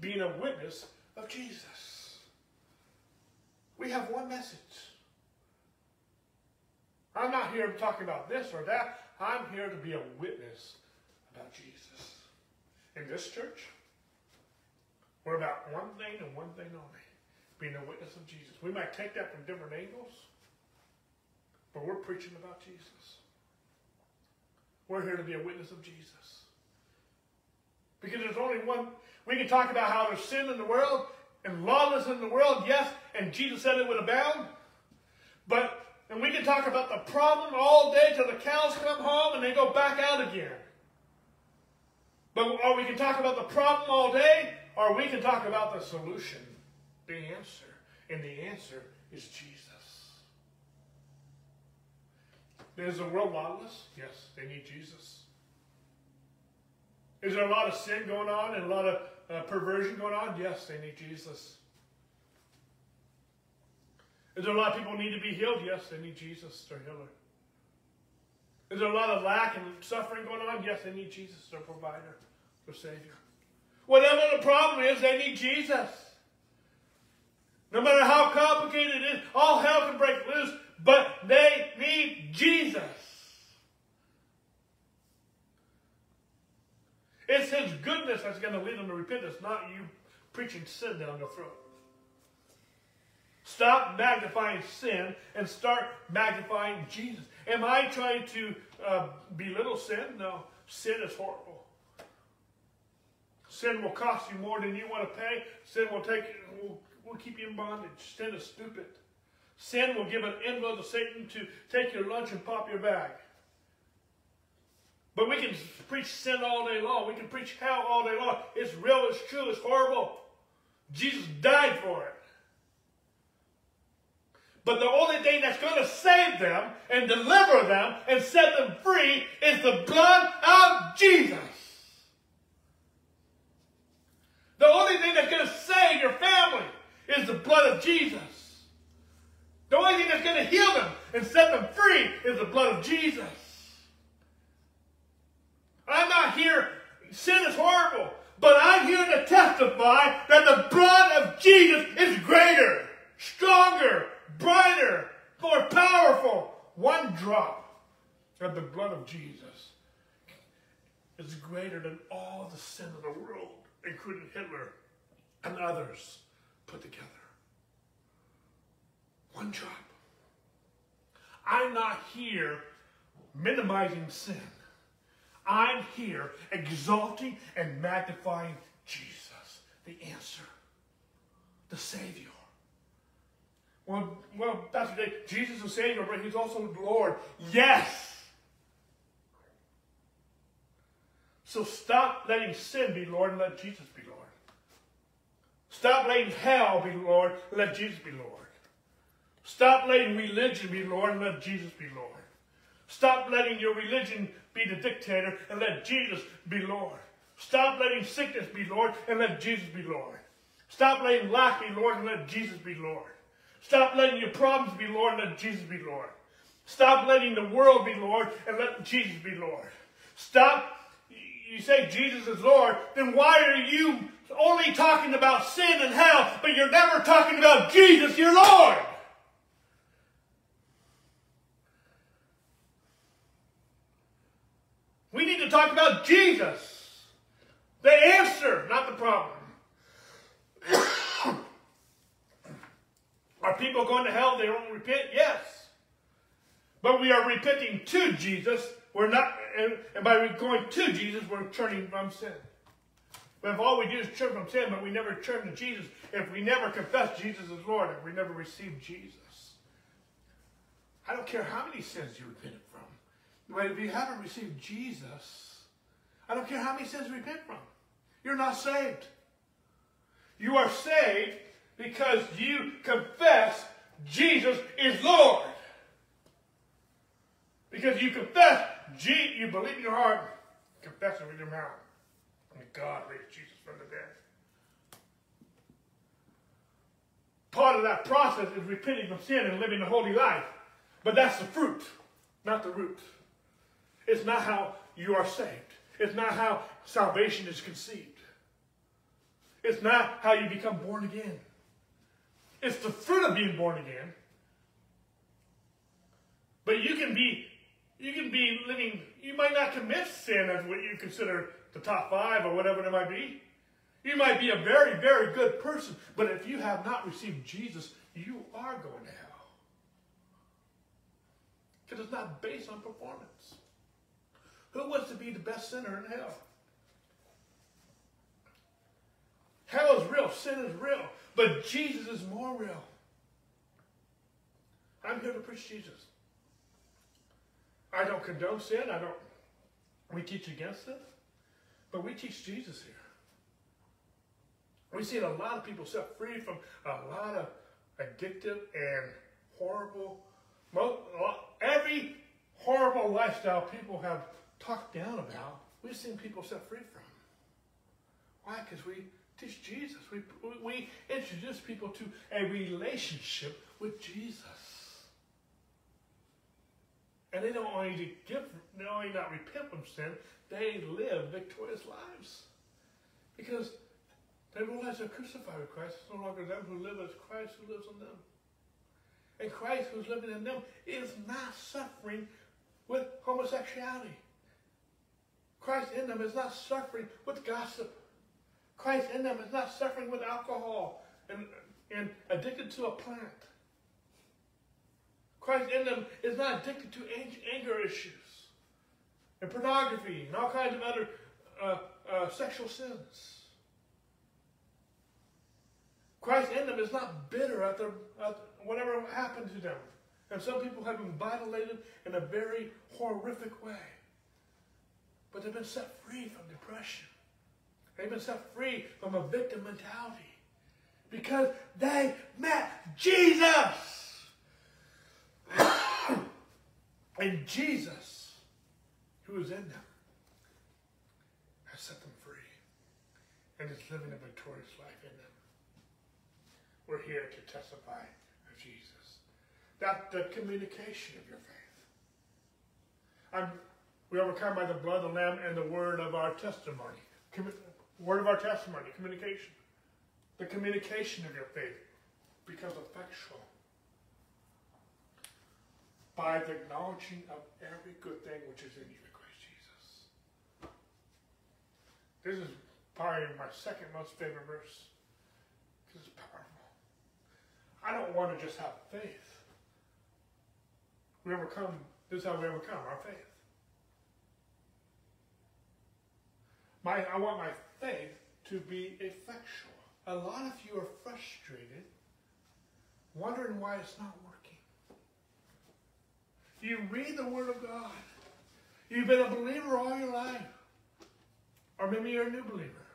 being a witness of Jesus. We have one message. I'm not here talking about this or that. I'm here to be a witness about Jesus. In this church, we're about one thing and one thing only being a witness of Jesus. We might take that from different angles, but we're preaching about Jesus. We're here to be a witness of Jesus. Because there's only one, we can talk about how there's sin in the world and lawlessness in the world, yes, and Jesus said it would abound. But, and we can talk about the problem all day till the cows come home and they go back out again. But, or we can talk about the problem all day or we can talk about the solution, the answer. And the answer is Jesus. Is the world lawless? Yes, they need Jesus. Is there a lot of sin going on and a lot of uh, perversion going on? Yes, they need Jesus. Is there a lot of people need to be healed? Yes, they need Jesus, their healer. Is there a lot of lack and suffering going on? Yes, they need Jesus, their provider, their Savior. Whatever the problem is, they need Jesus. No matter how complicated it is, all hell can break loose, but they need Jesus. It's His goodness that's going to lead them to repentance, not you preaching sin down their throat. Stop magnifying sin and start magnifying Jesus. Am I trying to uh, belittle sin? No. Sin is horrible. Sin will cost you more than you want to pay. Sin will take will, will keep you in bondage. Sin is stupid. Sin will give an envelope to Satan to take your lunch and pop your bag. But we can preach sin all day long. We can preach hell all day long. It's real, it's true, it's horrible. Jesus died for it. But the only thing that's going to save them and deliver them and set them free is the blood of Jesus. The only thing that's going to save your family is the blood of Jesus. The only thing that's going to heal them and set them free is the blood of Jesus. I'm not here, sin is horrible, but I'm here to testify that the blood of Jesus is greater, stronger, brighter, more powerful. One drop of the blood of Jesus is greater than all the sin of the world, including Hitler and others put together. One job. I'm not here minimizing sin. I'm here exalting and magnifying Jesus, the answer, the Savior. Well, well, Pastor Dave, Jesus is Savior, but He's also the Lord. Yes. So stop letting sin be Lord and let Jesus be Lord. Stop letting hell be Lord and let Jesus be Lord. Stop letting religion be Lord and let Jesus be Lord. Stop letting your religion be the dictator and let Jesus be Lord. Stop letting sickness be Lord and let Jesus be Lord. Stop letting lack be Lord and let Jesus be Lord. Stop letting your problems be Lord and let Jesus be Lord. Stop letting the world be Lord and let Jesus be Lord. Stop. You say Jesus is Lord, then why are you only talking about sin and hell, but you're never talking about Jesus, your Lord? We need to talk about Jesus, the answer, not the problem. Are people going to hell? They don't repent? Yes. But we are repenting to Jesus. We're not, and, and by going to Jesus, we're turning from sin. But if all we do is turn from sin, but we never turn to Jesus, if we never confess Jesus as Lord, if we never receive Jesus, I don't care how many sins you repented from. But if you haven't received Jesus, I don't care how many sins you repent from. You're not saved. You are saved because you confess Jesus is Lord. Because you confess, you believe in your heart, confess it with your mouth, and God raised Jesus from the dead. Part of that process is repenting from sin and living a holy life. But that's the fruit, not the root. It's not how you are saved. It's not how salvation is conceived. It's not how you become born again. It's the fruit of being born again. But you can be you can be living, you might not commit sin as what you consider the top five or whatever it might be. You might be a very, very good person, but if you have not received Jesus, you are going to hell. Because it's not based on performance. Who wants to be the best sinner in hell? Hell is real, sin is real, but Jesus is more real. I'm here to preach Jesus. I don't condone sin. I don't. We teach against it, but we teach Jesus here. We've seen a lot of people set free from a lot of addictive and horrible, every horrible lifestyle people have talked down about, we've seen people set free from. Why? Because we teach Jesus. We, we introduce people to a relationship with Jesus. And they don't only give, they only not repent from sin, they live victorious lives. Because they realize they're crucified with Christ. It's no longer them who live, it's Christ who lives in them. And Christ who's living in them is not suffering with homosexuality. Christ in them is not suffering with gossip. Christ in them is not suffering with alcohol and, and addicted to a plant. Christ in them is not addicted to anger issues and pornography and all kinds of other uh, uh, sexual sins. Christ in them is not bitter at, their, at whatever happened to them. And some people have been violated in a very horrific way. But they've been set free from depression. They've been set free from a victim mentality. Because they met Jesus. and Jesus, who is in them, has set them free and is living a victorious life in them. We're here to testify of Jesus. That the communication of your faith. I'm, we overcome by the blood of the Lamb and the word of our testimony. Commu- word of our testimony, communication. The communication of your faith becomes effectual by the acknowledging of every good thing which is in you in Christ Jesus. This is probably my second most favorite verse because it's powerful. I don't want to just have faith. We overcome, this is how we overcome our faith. My, I want my faith to be effectual. A lot of you are frustrated, wondering why it's not. You read the Word of God. You've been a believer all your life. Or maybe you're a new believer.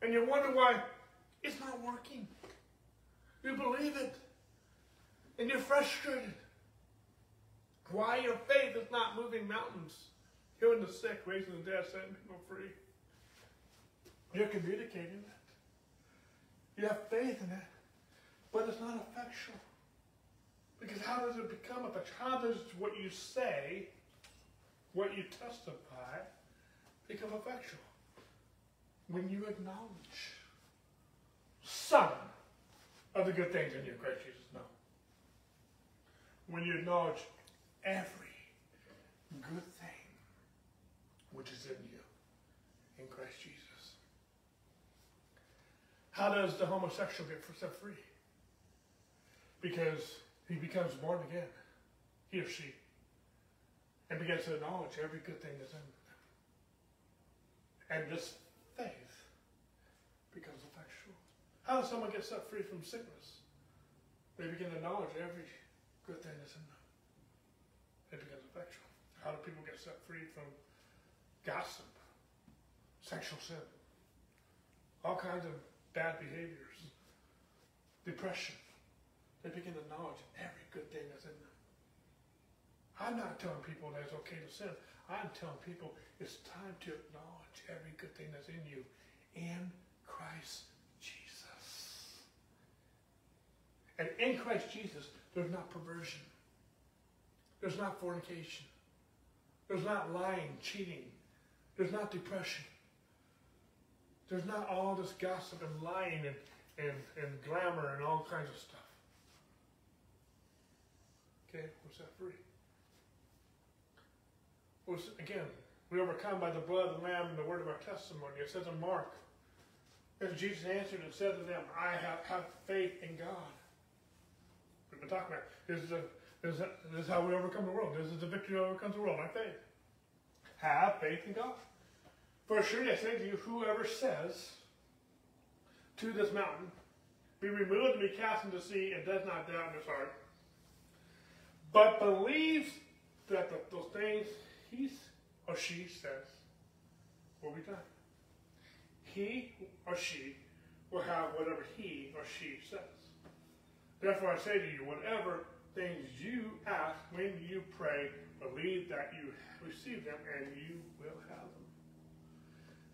And you wonder why it's not working. You believe it. And you're frustrated. Why your faith is not moving mountains, healing the sick, raising the dead, setting people free. You're communicating that. You have faith in it, but it's not effectual. Because how does it become effectual? How does what you say, what you testify, become effectual? When you acknowledge some of the good things in you, Christ Jesus. No. When you acknowledge every good thing which is in you in Christ Jesus. How does the homosexual get set free? Because he becomes born again, he or she, and begins to acknowledge every good thing that's in them. And this faith becomes effectual. How does someone get set free from sickness? They begin to acknowledge every good thing that's in them. It becomes effectual. How do people get set free from gossip, sexual sin, all kinds of bad behaviors, depression. They begin to acknowledge every good thing that's in them. I'm not telling people that it's okay to sin. I'm telling people it's time to acknowledge every good thing that's in you in Christ Jesus. And in Christ Jesus, there's not perversion. There's not fornication. There's not lying, cheating. There's not depression. There's not all this gossip and lying and, and, and glamour and all kinds of stuff. Okay, we're set free. Well, again, we overcome by the blood of the Lamb and the word of our testimony. It says in Mark, as Jesus answered and said to them, I have, have faith in God. We've been talking about this is, a, this, is a, this is how we overcome the world. This is the victory that overcomes the world, our faith. Have faith in God. For surely I say to you, whoever says to this mountain, be removed and be cast into the sea, and does not doubt in his heart, but believes that the, those things he or she says will be done. He or she will have whatever he or she says. Therefore I say to you, whatever things you ask when you pray, believe that you receive them and you will have them.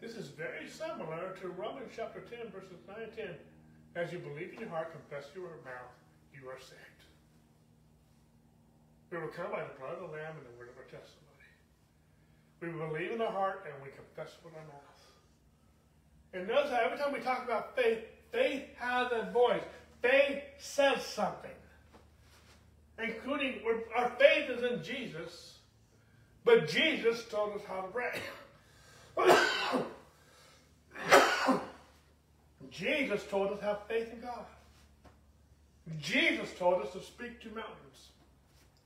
This is very similar to Romans chapter 10, verses 9 and 10. As you believe in your heart, confess your mouth, you are saved. We will come by the blood of the Lamb and the word of our testimony. We believe in our heart and we confess with our mouth. And notice how every time we talk about faith, faith has a voice. Faith says something. Including our faith is in Jesus, but Jesus told us how to pray. Jesus told us to have faith in God. Jesus told us to speak to mountains,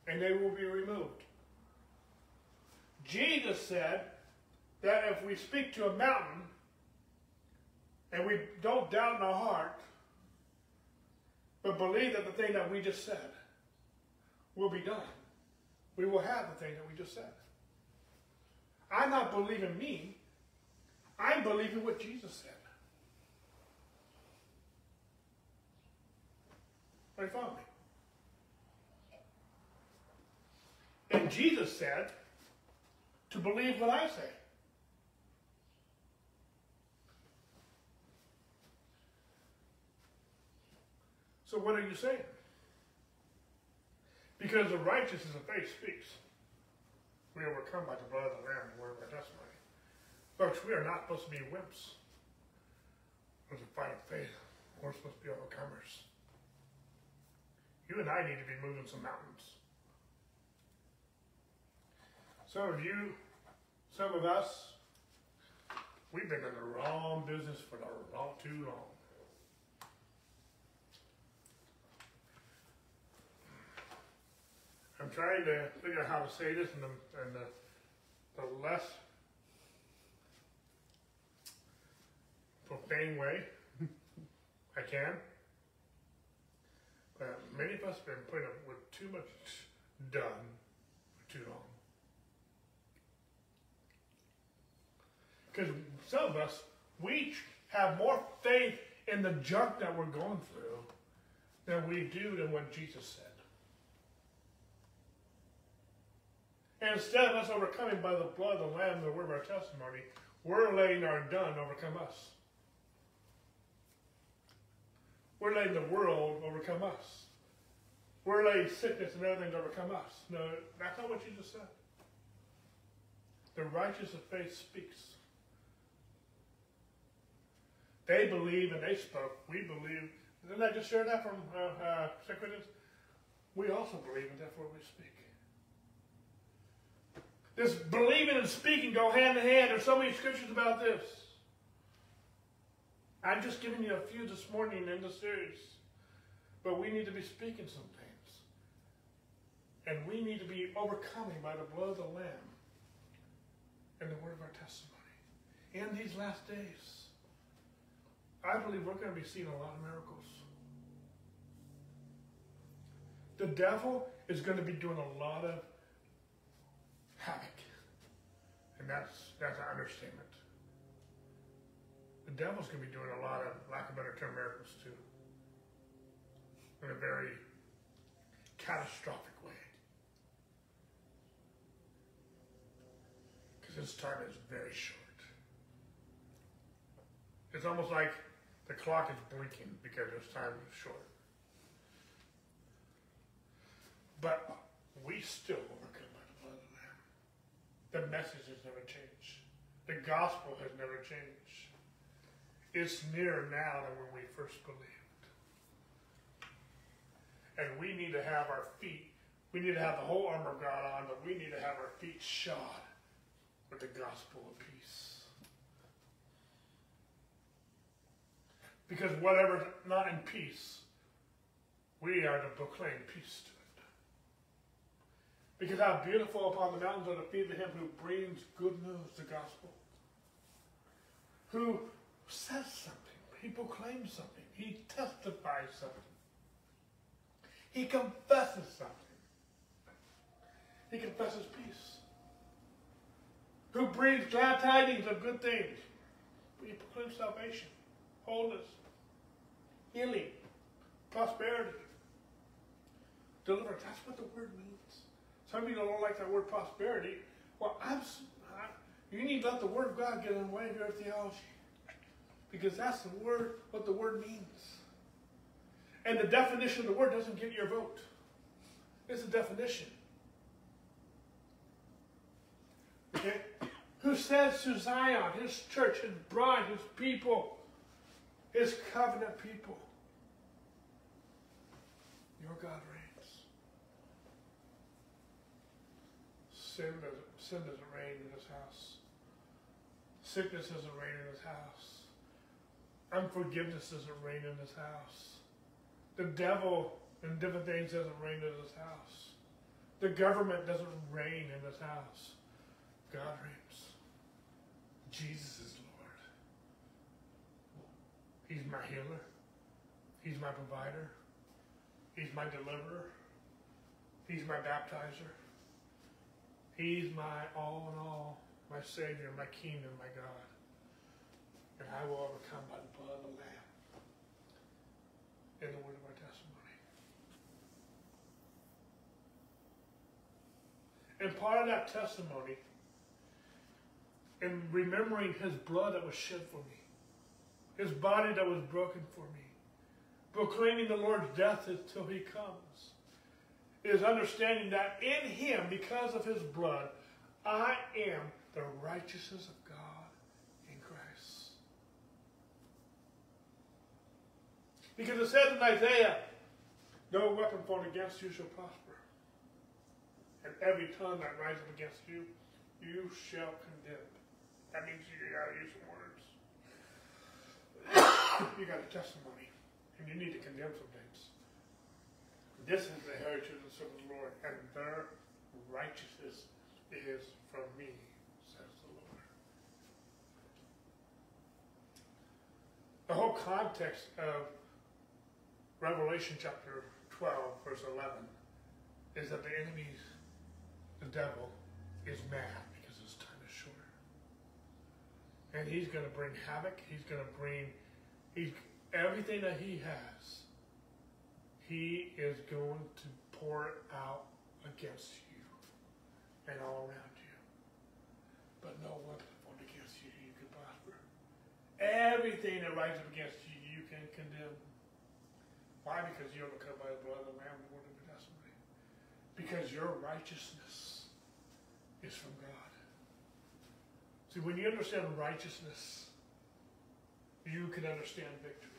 and they will be removed. Jesus said that if we speak to a mountain and we don't doubt in our heart, but believe that the thing that we just said will be done, we will have the thing that we just said. I'm not believing me, I'm believing what Jesus said. Are you following me? And Jesus said to believe what I say. So what are you saying? Because the righteousness of faith speaks. We overcome by the blood of the Lamb and the word of our testimony. Folks, we are not supposed to be wimps. With a fight of faith, we're supposed to be overcomers. You and I need to be moving some mountains. Some of you, some of us, we've been in the wrong business for long, too long. I'm trying to figure out how to say this in the, in the, the less profane way I can. But many of us have been putting up with too much done for too long. Because some of us, we have more faith in the junk that we're going through than we do than what Jesus said. And instead of us overcoming by the blood of the Lamb and the word of our testimony, we're letting our done overcome us. We're letting the world overcome us. We're letting sickness and everything overcome us. No, that's not what Jesus said. The righteous of faith speaks. They believe and they spoke. We believe. Didn't I just share that from uh, uh, We also believe and therefore we speak. This believing and speaking go hand in hand. There's so many scriptures about this. I'm just giving you a few this morning in the series. But we need to be speaking some things. And we need to be overcoming by the blood of the Lamb and the word of our testimony. In these last days, I believe we're going to be seeing a lot of miracles. The devil is going to be doing a lot of havoc. And that's, that's an understatement. The devil's going to be doing a lot of, lack of better term, miracles too. In a very catastrophic way. Because his time is very short. It's almost like the clock is blinking because his time is short. But we still the the message has never changed. The gospel has never changed. It's nearer now than when we first believed. And we need to have our feet, we need to have the whole armor of God on, but we need to have our feet shod with the gospel of peace. Because whatever's not in peace, we are to proclaim peace to. It. Because how beautiful upon the mountains are the feet of him who brings good news, the gospel. Who says something. He proclaims something. He testifies something. He confesses something. He confesses peace. Who brings glad tidings of good things. He proclaims salvation, wholeness, healing, prosperity, deliverance. That's what the word means. Some people don't like that word prosperity. Well, I'm, I, you need to let the Word of God get in the way of your theology. Because that's the word, what the word means. And the definition of the word doesn't get your vote. It's a definition. Okay? Who says to Zion, his church, his bride, his people, his covenant people, your God reigns. Sin doesn't, sin doesn't reign in this house. Sickness doesn't reign in this house. Unforgiveness doesn't reign in this house. The devil and different things doesn't reign in this house. The government doesn't reign in this house. God reigns. Jesus is Lord. He's my healer. He's my provider. He's my deliverer. He's my baptizer. He's my all in all, my Savior, my King, and my God. And I will overcome by the blood of the Lamb and the word of our testimony. And part of that testimony, in remembering his blood that was shed for me, his body that was broken for me, proclaiming the Lord's death until he comes, is understanding that in him, because of his blood, I am the righteousness of God in Christ. Because it says in Isaiah, no weapon formed against you shall prosper. And every tongue that rises up against you, you shall condemn. That means you gotta use some words. you got a testimony, and you need to condemn some things. This is the heritage of the Lord, and their righteousness is from me, says the Lord. The whole context of Revelation chapter 12, verse 11, is that the enemies, the devil, is mad because his time is short. And he's going to bring havoc. He's going to bring he's, everything that he has he is going to pour it out against you and all around you. But no weapon formed against you you can prosper. Everything that rises against you, you can condemn. Why? Because you are overcome by the blood of the Lamb the word of your testimony. Because your righteousness is from God. See, when you understand righteousness, you can understand victory.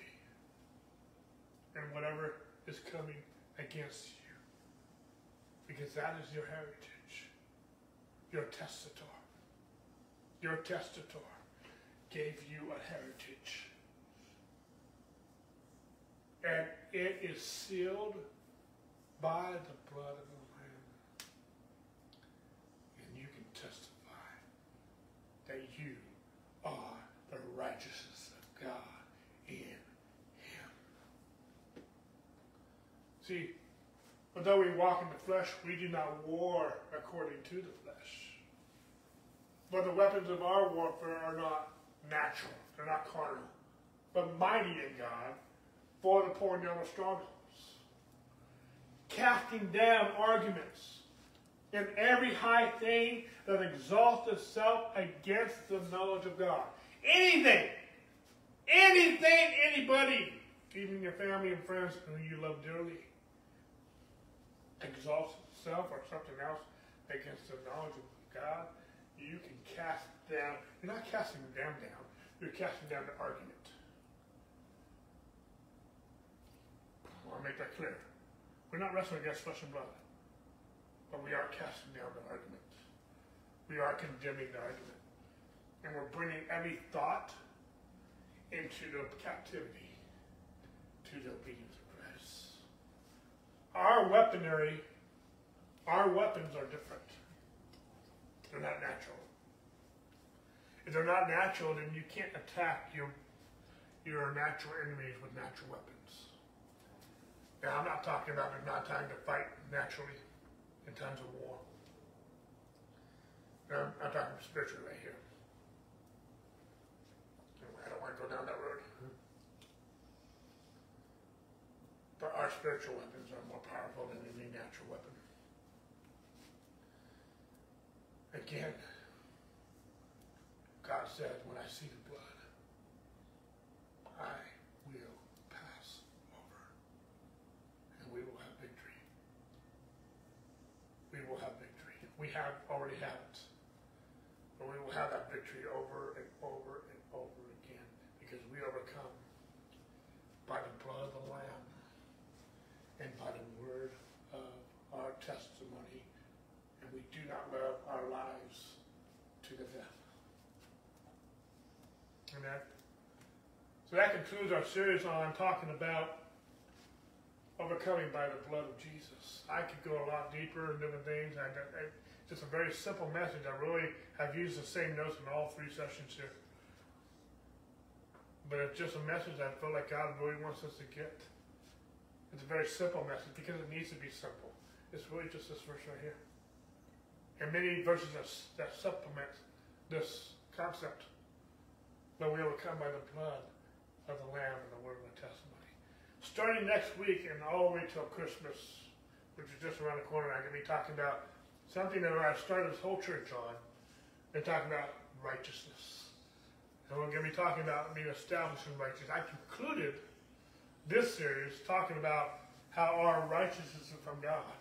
And whatever is coming against you. Because that is your heritage. Your testator. Your testator gave you a heritage. And it is sealed by the blood of the Lamb. And you can testify that you are the righteousness of God in Him. See, although we walk in the flesh, we do not war according to the flesh. But the weapons of our warfare are not natural, they're not carnal, but mighty in God for the pulling down of strongholds, casting down arguments and every high thing that exalts itself against the knowledge of God. Anything, anything, anybody, even your family and friends who you love dearly, exalts itself or something else against the knowledge of God, you can cast down. You're not casting them down. You're casting down the argument. I want to make that clear. We're not wrestling against flesh and blood, but we are casting down the argument. We are condemning the argument. And we're bringing every thought into the captivity to the obedience. Our weaponry, our weapons are different. They're not natural. If they're not natural, then you can't attack your, your natural enemies with natural weapons. Now, I'm not talking about there's not time to fight naturally in times of war. I'm, I'm talking spiritually right here. I don't want to go down that road. But our spiritual weapons are more powerful than any natural weapon. Again, God said, when I see the blood, I will pass over. And we will have victory. We will have victory. We have already had it. But we will have that victory over and over and over again because we overcome by the blood of the Lamb and by the word of our testimony. And we do not love our lives to the death. Amen. So that concludes our series on talking about overcoming by the blood of Jesus. I could go a lot deeper and different things. I, I, just a very simple message. I really have used the same notes in all three sessions here. But it's just a message I feel like God really wants us to get. It's a very simple message because it needs to be simple. It's really just this verse right here. And many verses that, that supplement this concept. that we overcome by the blood of the Lamb and the word of the testimony. Starting next week and all the way till Christmas, which is just around the corner, I'm going to be talking about something that I started this whole church on and talking about righteousness. And we're going to be talking about being established in righteousness. I concluded this series talking about how our righteousness is from God.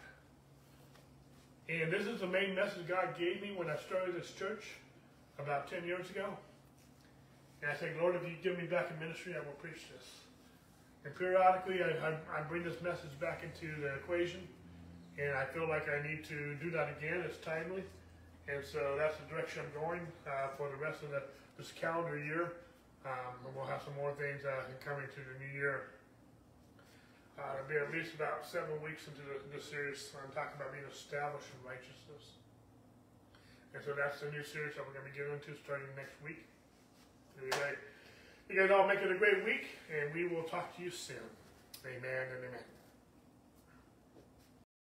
And this is the main message God gave me when I started this church about 10 years ago. And I said, Lord, if you give me back in ministry, I will preach this. And periodically, I, I, I bring this message back into the equation. And I feel like I need to do that again. It's timely. And so that's the direction I'm going uh, for the rest of the, this calendar year. Um, and we'll have some more things uh, coming to the new year. Uh, it'll be at least about seven weeks into the, this series. I'm talking about being established in righteousness. And so that's the new series that we're going to be getting into starting next week. Anyway, you guys all make it a great week, and we will talk to you soon. Amen and amen.